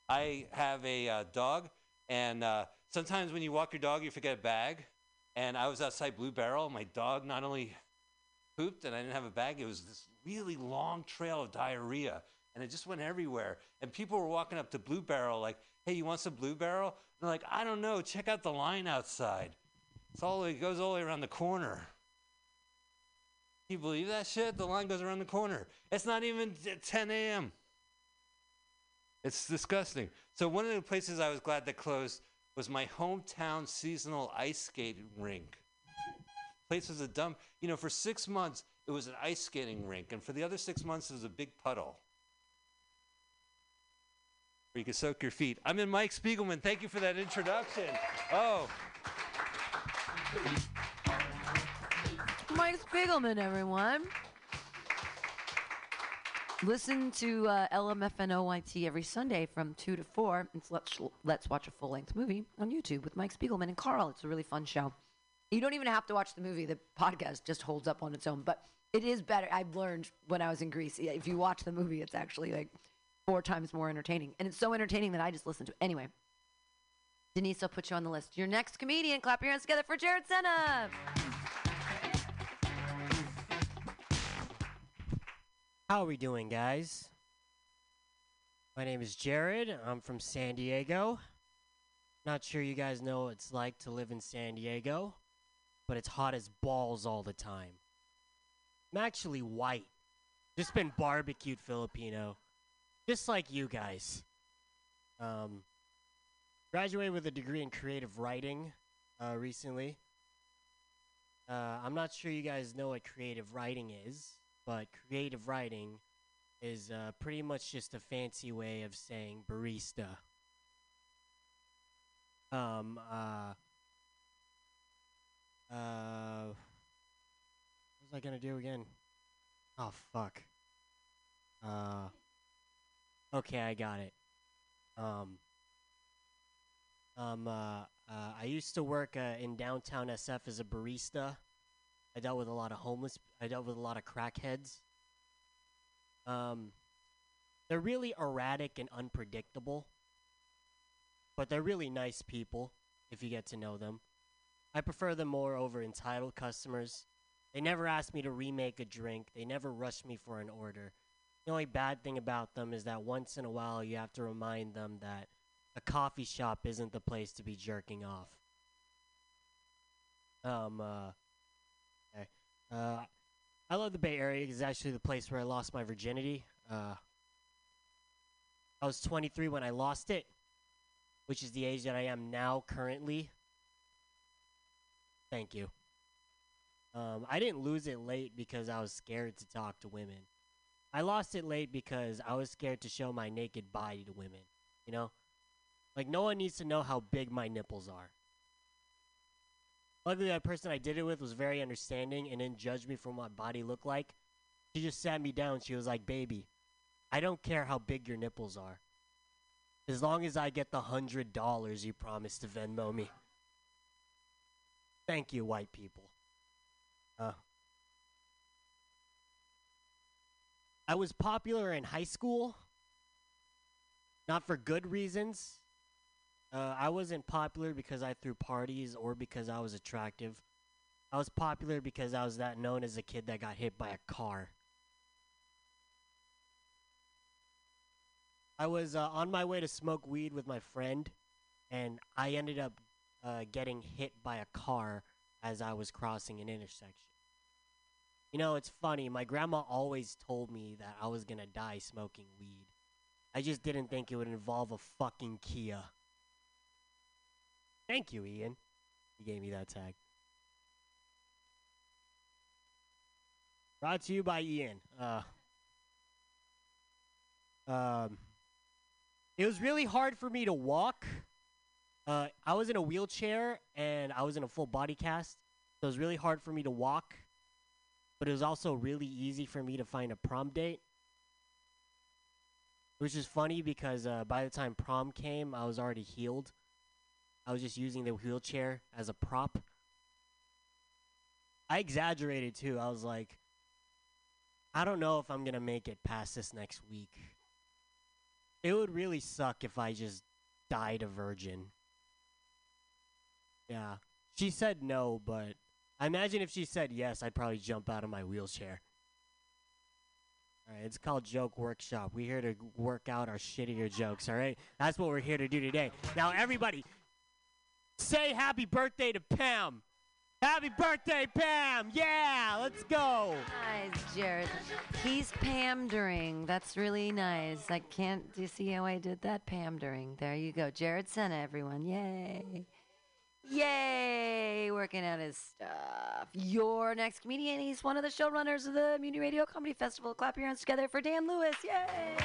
I have a uh, dog, and uh, sometimes when you walk your dog, you forget a bag. And I was outside Blue Bottle. My dog not only pooped and I didn't have a bag, it was this really long trail of diarrhea. And it just went everywhere. And people were walking up to Blue Bottle, like, hey, you want some Blue Bottle? And they're like, I don't know. Check out the line outside. It's all, it goes all the way around the corner. You believe that shit? The line goes around the corner. It's not even 10 a.m. It's disgusting. So one of the places I was glad that closed was my hometown seasonal ice skating rink. Place was a dump. You know, for six months it was an ice skating rink, and for the other six months it was a big puddle where you could soak your feet. I'm in Mike Spiegelman. Thank you for that introduction. Oh. Mike Spiegelman, everyone. Listen to uh, LMFNOYT every Sunday from 2 to 4. It's Let's, Let's Watch a Full Length Movie on YouTube with Mike Spiegelman and Carl. It's a really fun show. You don't even have to watch the movie, the podcast just holds up on its own. But it is better. I've learned when I was in Greece, if you watch the movie, it's actually like four times more entertaining. And it's so entertaining that I just listen to it. Anyway, Denise, I'll put you on the list. Your next comedian, clap your hands together for Jared Senna. How are we doing, guys? My name is Jared. I'm from San Diego. Not sure you guys know what it's like to live in San Diego, but it's hot as balls all the time. I'm actually white. Just been barbecued Filipino. Just like you guys. Um, graduated with a degree in creative writing uh, recently. Uh, I'm not sure you guys know what creative writing is, but creative writing is uh, pretty much just a fancy way of saying barista. Um, uh, uh, what was I gonna do again? Oh, fuck. Uh, okay, I got it. Um, um, uh, uh, I used to work uh, in downtown SF as a barista. I dealt with a lot of homeless. I dealt with a lot of crackheads. Um, they're really erratic and unpredictable, but they're really nice people if you get to know them. I prefer them more over entitled customers. They never ask me to remake a drink. They never rush me for an order. The only bad thing about them is that once in a while you have to remind them that a coffee shop isn't the place to be jerking off. Um, uh. Uh, I love the Bay Area. It's actually the place where I lost my virginity. Uh, I was 23 when I lost it, which is the age that I am now currently. Thank you. Um, I didn't lose it late because I was scared to talk to women. I lost it late because I was scared to show my naked body to women. You know? Like, no one needs to know how big my nipples are. Luckily, that person I did it with was very understanding and didn't judge me for what my body looked like. She just sat me down. She was like, Baby, I don't care how big your nipples are. As long as I get the hundred dollars you promised to Venmo me. Thank you, white people. Uh, I was popular in high school, not for good reasons. Uh, I wasn't popular because I threw parties or because I was attractive. I was popular because I was that known as a kid that got hit by a car. I was uh, on my way to smoke weed with my friend, and I ended up uh, getting hit by a car as I was crossing an intersection. You know, it's funny. My grandma always told me that I was gonna die smoking weed. I just didn't think it would involve a fucking Kia. Thank you, Ian. He gave me that tag. Brought to you by Ian. Uh, um, it was really hard for me to walk. Uh, I was in a wheelchair and I was in a full body cast, so it was really hard for me to walk. But it was also really easy for me to find a prom date. Which is funny because uh, by the time prom came, I was already healed. I was just using the wheelchair as a prop. I exaggerated too. I was like, I don't know if I'm gonna make it past this next week. It would really suck if I just died a virgin. Yeah. She said no, but I imagine if she said yes, I'd probably jump out of my wheelchair. All right, it's called Joke Workshop. We're here to work out our shittier jokes, all right? That's what we're here to do today. Now, everybody, say happy birthday to Pam. Happy birthday, Pam! Yeah, let's go. Nice, Jared. He's pandering. That's really nice. I can't. Do you see how I did that? Pandering. There you go. Jared Senna, everyone. Yay. Yay! Working out his stuff. Your next comedian. He's one of the showrunners of the Mutiny Radio Comedy Festival. Clap your hands together for Dan Lewis. Yay!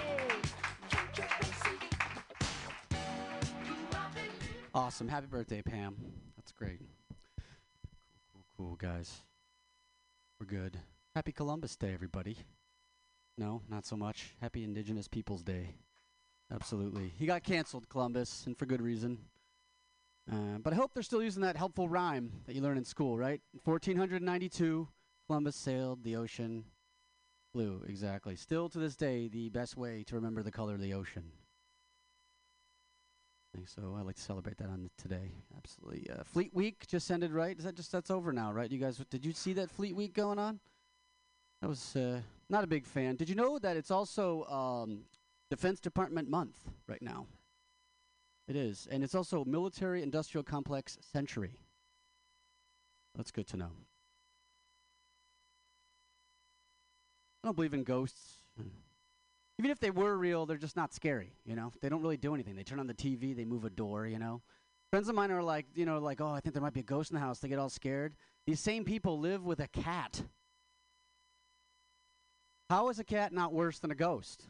Awesome. Happy birthday, Pam. That's great. Cool, cool, cool, guys. We're good. Happy Columbus Day, everybody. No, not so much. Happy Indigenous Peoples Day. Absolutely. He got canceled, Columbus, and for good reason. Uh, but I hope they're still using that helpful rhyme that you learn in school, right? 1492, Columbus sailed the ocean blue. Exactly. Still to this day, the best way to remember the color of the ocean. So I like to celebrate that on today. Absolutely. Uh, Fleet Week just ended, right? Is that just that's over now, right? You guys, did you see that Fleet Week going on? I was uh, not a big fan. Did you know that it's also um, Defense Department month right now? It is, and it's also Military Industrial Complex Century. That's good to know. I don't believe in ghosts. Even if they were real, they're just not scary, you know? They don't really do anything. They turn on the TV, they move a door, you know? Friends of mine are like, you know, like, oh, I think there might be a ghost in the house. They get all scared. These same people live with a cat. How is a cat not worse than a ghost?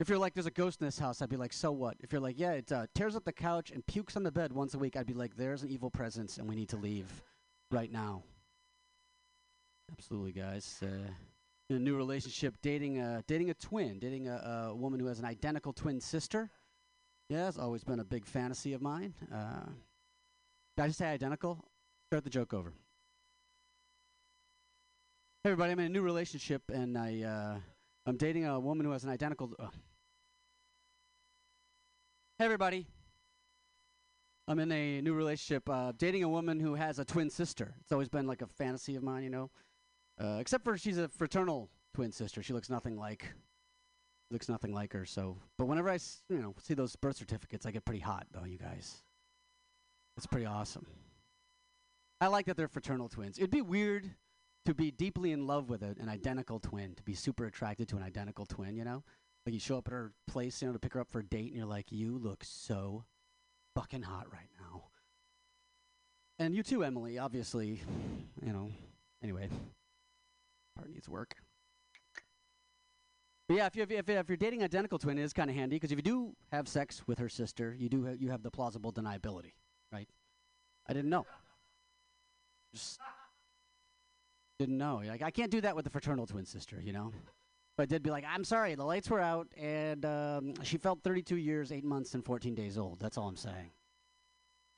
If you're like, there's a ghost in this house, I'd be like, so what? If you're like, yeah, it uh, tears up the couch and pukes on the bed once a week, I'd be like, there's an evil presence and we need to leave right now. Absolutely, guys. Uh, in a new relationship, dating a dating a twin, dating a, a woman who has an identical twin sister. Yeah, it's always been a big fantasy of mine. Uh, did I just say identical? Start the joke over. Hey, everybody, I'm in a new relationship, and I uh, I'm dating a woman who has an identical. Uh. Hey, everybody. I'm in a new relationship, uh, dating a woman who has a twin sister. It's always been like a fantasy of mine, you know. Uh, except for she's a fraternal twin sister. She looks nothing like looks nothing like her. So, but whenever I s- you know see those birth certificates, I get pretty hot though. You guys, it's pretty awesome. I like that they're fraternal twins. It'd be weird to be deeply in love with a, an identical twin, to be super attracted to an identical twin. You know, like you show up at her place, you know, to pick her up for a date, and you're like, you look so fucking hot right now. And you too, Emily. Obviously, you know. Anyway, part needs work. But yeah, if you if, if you're dating identical twin, it is kind of handy because if you do have sex with her sister, you do ha- you have the plausible deniability, right? I didn't know. Just didn't know. Like I can't do that with the fraternal twin sister, you know. But I did be like, I'm sorry, the lights were out, and um, she felt 32 years, eight months, and 14 days old. That's all I'm saying.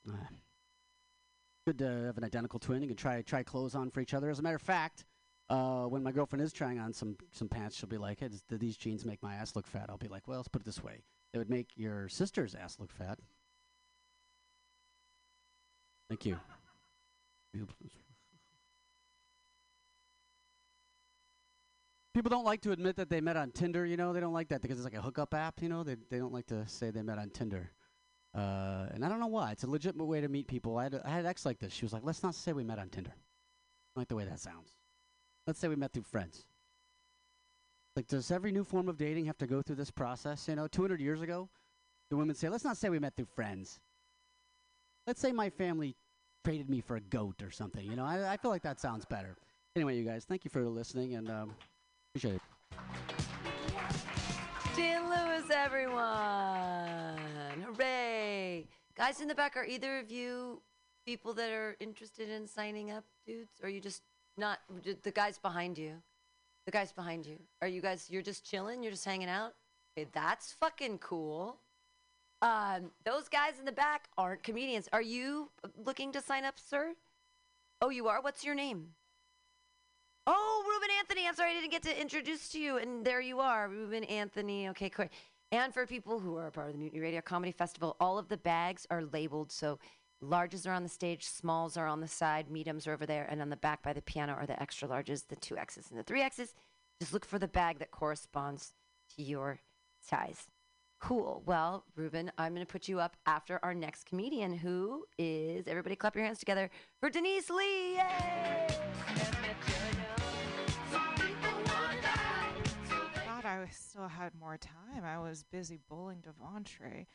Uh, good to have an identical twin. You can try try clothes on for each other. As a matter of fact, uh, when my girlfriend is trying on some some pants, she'll be like, "Hey, do these jeans make my ass look fat?" I'll be like, "Well, let's put it this way: they would make your sister's ass look fat." Thank you. People don't like to admit that they met on Tinder. You know, they don't like that because it's like a hookup app. You know, they they don't like to say they met on Tinder. Uh, and I don't know why. It's a legitimate way to meet people. I had, I had an ex like this. She was like, let's not say we met on Tinder. I like the way that sounds. Let's say we met through friends. Like, does every new form of dating have to go through this process? You know, 200 years ago, the women say, let's not say we met through friends. Let's say my family traded me for a goat or something. You know, I, I feel like that sounds better. Anyway, you guys, thank you for listening and um, appreciate it. Dan Lewis, everyone! Hooray! Guys in the back, are either of you people that are interested in signing up, dudes? Or are you just not? The guys behind you. The guys behind you. Are you guys? You're just chilling. You're just hanging out. Okay, that's fucking cool. Um, those guys in the back aren't comedians. Are you looking to sign up, sir? Oh, you are? What's your name? Oh, Ruben Anthony. I'm sorry I didn't get to introduce to you. And there you are, Ruben Anthony. Okay, cool. And for people who are a part of the Mutiny Radio Comedy Festival, all of the bags are labeled. So larges are on the stage, smalls are on the side, mediums are over there, and on the back by the piano are the extra larges, the two X's and the three X's. Just look for the bag that corresponds to your size. Cool. Well, Ruben, I'm going to put you up after our next comedian, who is everybody clap your hands together for Denise Lee. Yay! God, I still had more time. I was busy bullying Devontre.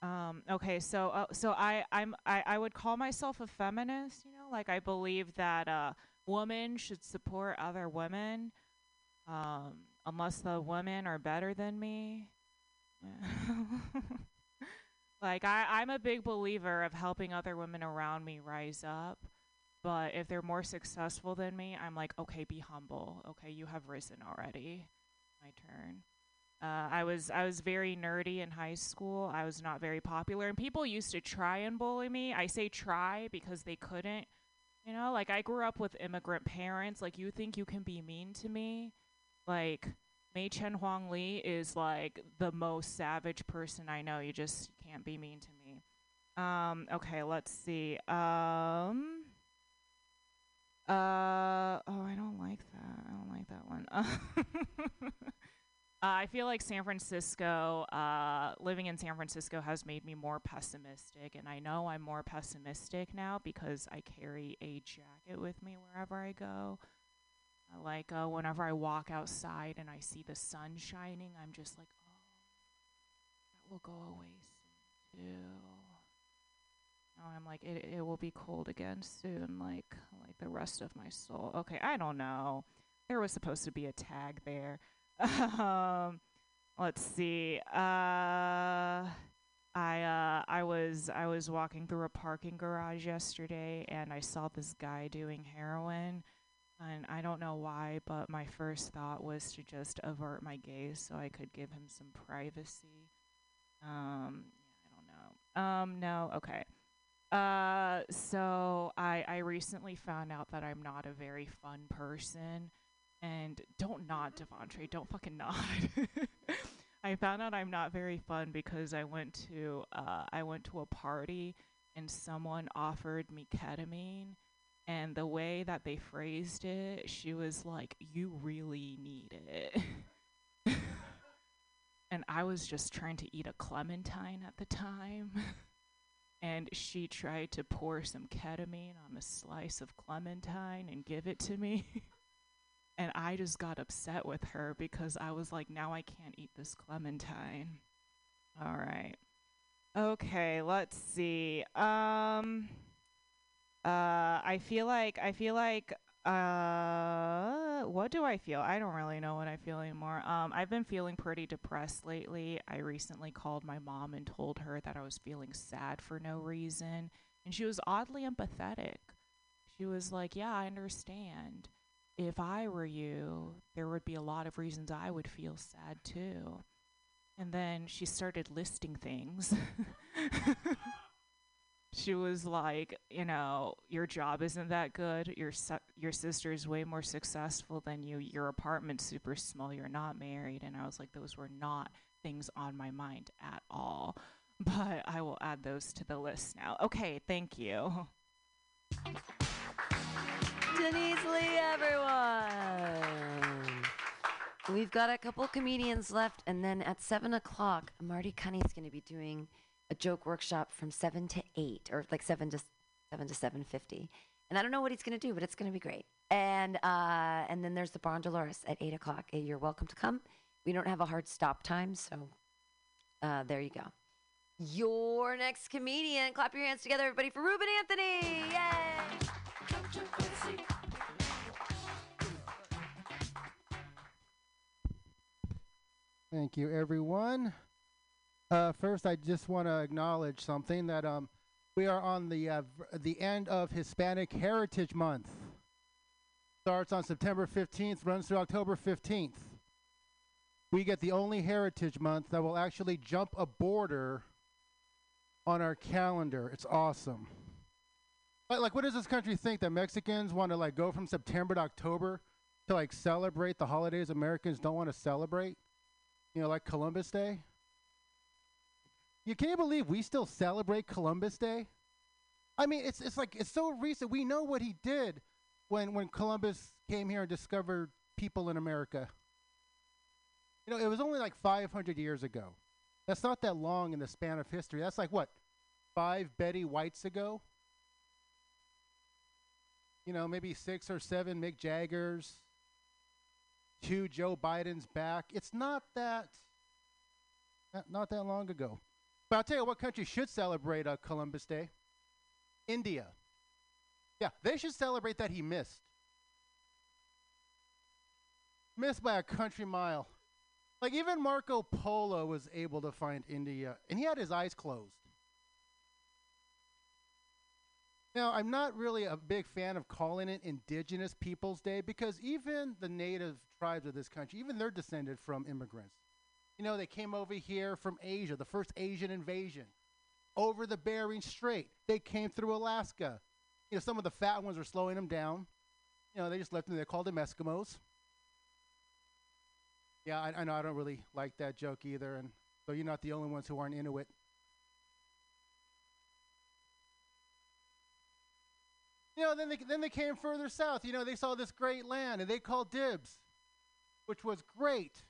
Um, okay, so uh, so I I'm I, I would call myself a feminist. You know, like I believe that uh, women should support other women, um, unless the women are better than me. like I I'm a big believer of helping other women around me rise up. But if they're more successful than me, I'm like, okay, be humble. Okay, you have risen already. My turn. Uh, I was I was very nerdy in high school. I was not very popular, and people used to try and bully me. I say try because they couldn't. You know, like I grew up with immigrant parents. Like you think you can be mean to me? Like Mei Chen Huang Li is like the most savage person I know. You just can't be mean to me. Um, okay, let's see. Um, uh, oh, I don't like that. I don't like that one. Uh, I feel like San Francisco, uh, living in San Francisco has made me more pessimistic. And I know I'm more pessimistic now because I carry a jacket with me wherever I go. Like uh, whenever I walk outside and I see the sun shining, I'm just like, oh, that will go away soon too. Now I'm like, it, it will be cold again soon, like like the rest of my soul. Okay, I don't know. There was supposed to be a tag there. Um, let's see. Uh, I uh, I was I was walking through a parking garage yesterday, and I saw this guy doing heroin. And I don't know why, but my first thought was to just avert my gaze so I could give him some privacy. Um, I don't know. Um, no, okay. Uh, so I I recently found out that I'm not a very fun person, and don't nod, Devontre. Don't fucking nod. I found out I'm not very fun because I went to uh I went to a party and someone offered me ketamine. And the way that they phrased it, she was like, "You really need it." and I was just trying to eat a clementine at the time. and she tried to pour some ketamine on a slice of clementine and give it to me. And I just got upset with her because I was like, now I can't eat this clementine. All right. Okay, let's see. Um uh I feel like I feel like uh what do I feel? I don't really know what I feel anymore. Um I've been feeling pretty depressed lately. I recently called my mom and told her that I was feeling sad for no reason, and she was oddly empathetic. She was like, "Yeah, I understand. If I were you, there would be a lot of reasons I would feel sad too." And then she started listing things. she was like, you know, your job isn't that good. Your su- your sister's way more successful than you. Your apartment's super small. You're not married. And I was like, those were not things on my mind at all. But I will add those to the list now. Okay, thank you. Denise Lee, everyone. We've got a couple comedians left, and then at seven o'clock, Marty Cunny's going to be doing a joke workshop from seven to eight, or like seven to seven to seven fifty. And I don't know what he's going to do, but it's going to be great. And uh, and then there's the Barn Dolores at eight o'clock. Uh, You're welcome to come. We don't have a hard stop time, so uh, there you go. Your next comedian. Clap your hands together, everybody, for Ruben Anthony. Yay! Thank you, everyone. Uh, first, I just want to acknowledge something that um, we are on the uh, the end of Hispanic Heritage Month. Starts on September 15th, runs through October 15th. We get the only Heritage Month that will actually jump a border on our calendar. It's awesome. Like, like, what does this country think that Mexicans want to like go from September to October to like celebrate the holidays Americans don't want to celebrate? You know, like Columbus Day. You can't believe we still celebrate Columbus Day? I mean, it's it's like it's so recent. We know what he did when when Columbus came here and discovered people in America. You know, it was only like 500 years ago. That's not that long in the span of history. That's like what, five Betty Whites ago? You know, maybe six or seven Mick Jaggers, two Joe Biden's back. It's not that, not, not that long ago. But I'll tell you what country should celebrate uh, Columbus Day India. Yeah, they should celebrate that he missed. Missed by a country mile. Like even Marco Polo was able to find India, and he had his eyes closed. Now, I'm not really a big fan of calling it Indigenous Peoples Day because even the native tribes of this country, even they're descended from immigrants. You know, they came over here from Asia, the first Asian invasion, over the Bering Strait. They came through Alaska. You know, some of the fat ones were slowing them down. You know, they just left them. They called them Eskimos. Yeah, I, I know I don't really like that joke either, and so you're not the only ones who aren't into You know, then they then they came further south. You know, they saw this great land, and they called dibs, which was great,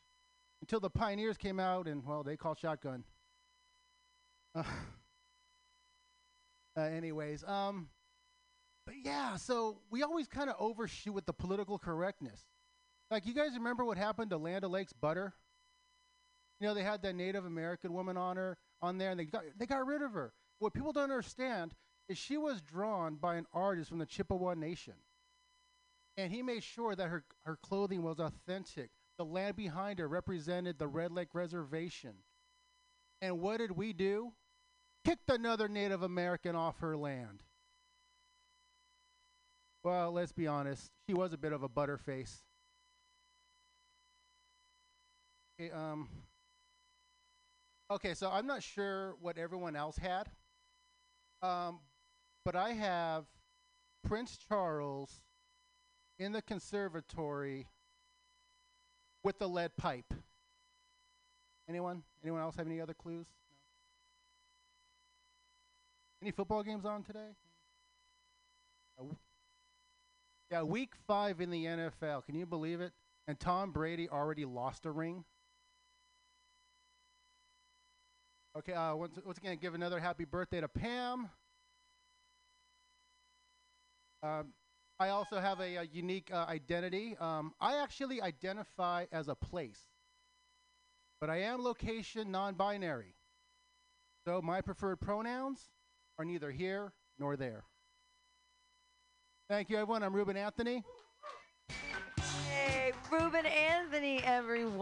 until the pioneers came out, and well, they called shotgun. Uh, uh, anyways, um, but yeah, so we always kind of overshoot with the political correctness. Like, you guys remember what happened to Land O'Lakes butter? You know, they had that Native American woman on her on there, and they got they got rid of her. What people don't understand is she was drawn by an artist from the Chippewa Nation, and he made sure that her her clothing was authentic. The land behind her represented the Red Lake Reservation. And what did we do? Kicked another Native American off her land. Well, let's be honest, she was a bit of a butterface. Okay, um, okay, so I'm not sure what everyone else had, um, but I have Prince Charles in the conservatory with the lead pipe. Anyone? Anyone else have any other clues? No. Any football games on today? Yeah, week five in the NFL. Can you believe it? And Tom Brady already lost a ring. Okay, uh, once, once again, give another happy birthday to Pam. Um, I also have a, a unique uh, identity. Um, I actually identify as a place, but I am location non binary. So my preferred pronouns are neither here nor there. Thank you, everyone. I'm Ruben Anthony. Hey, Ruben Anthony, everyone.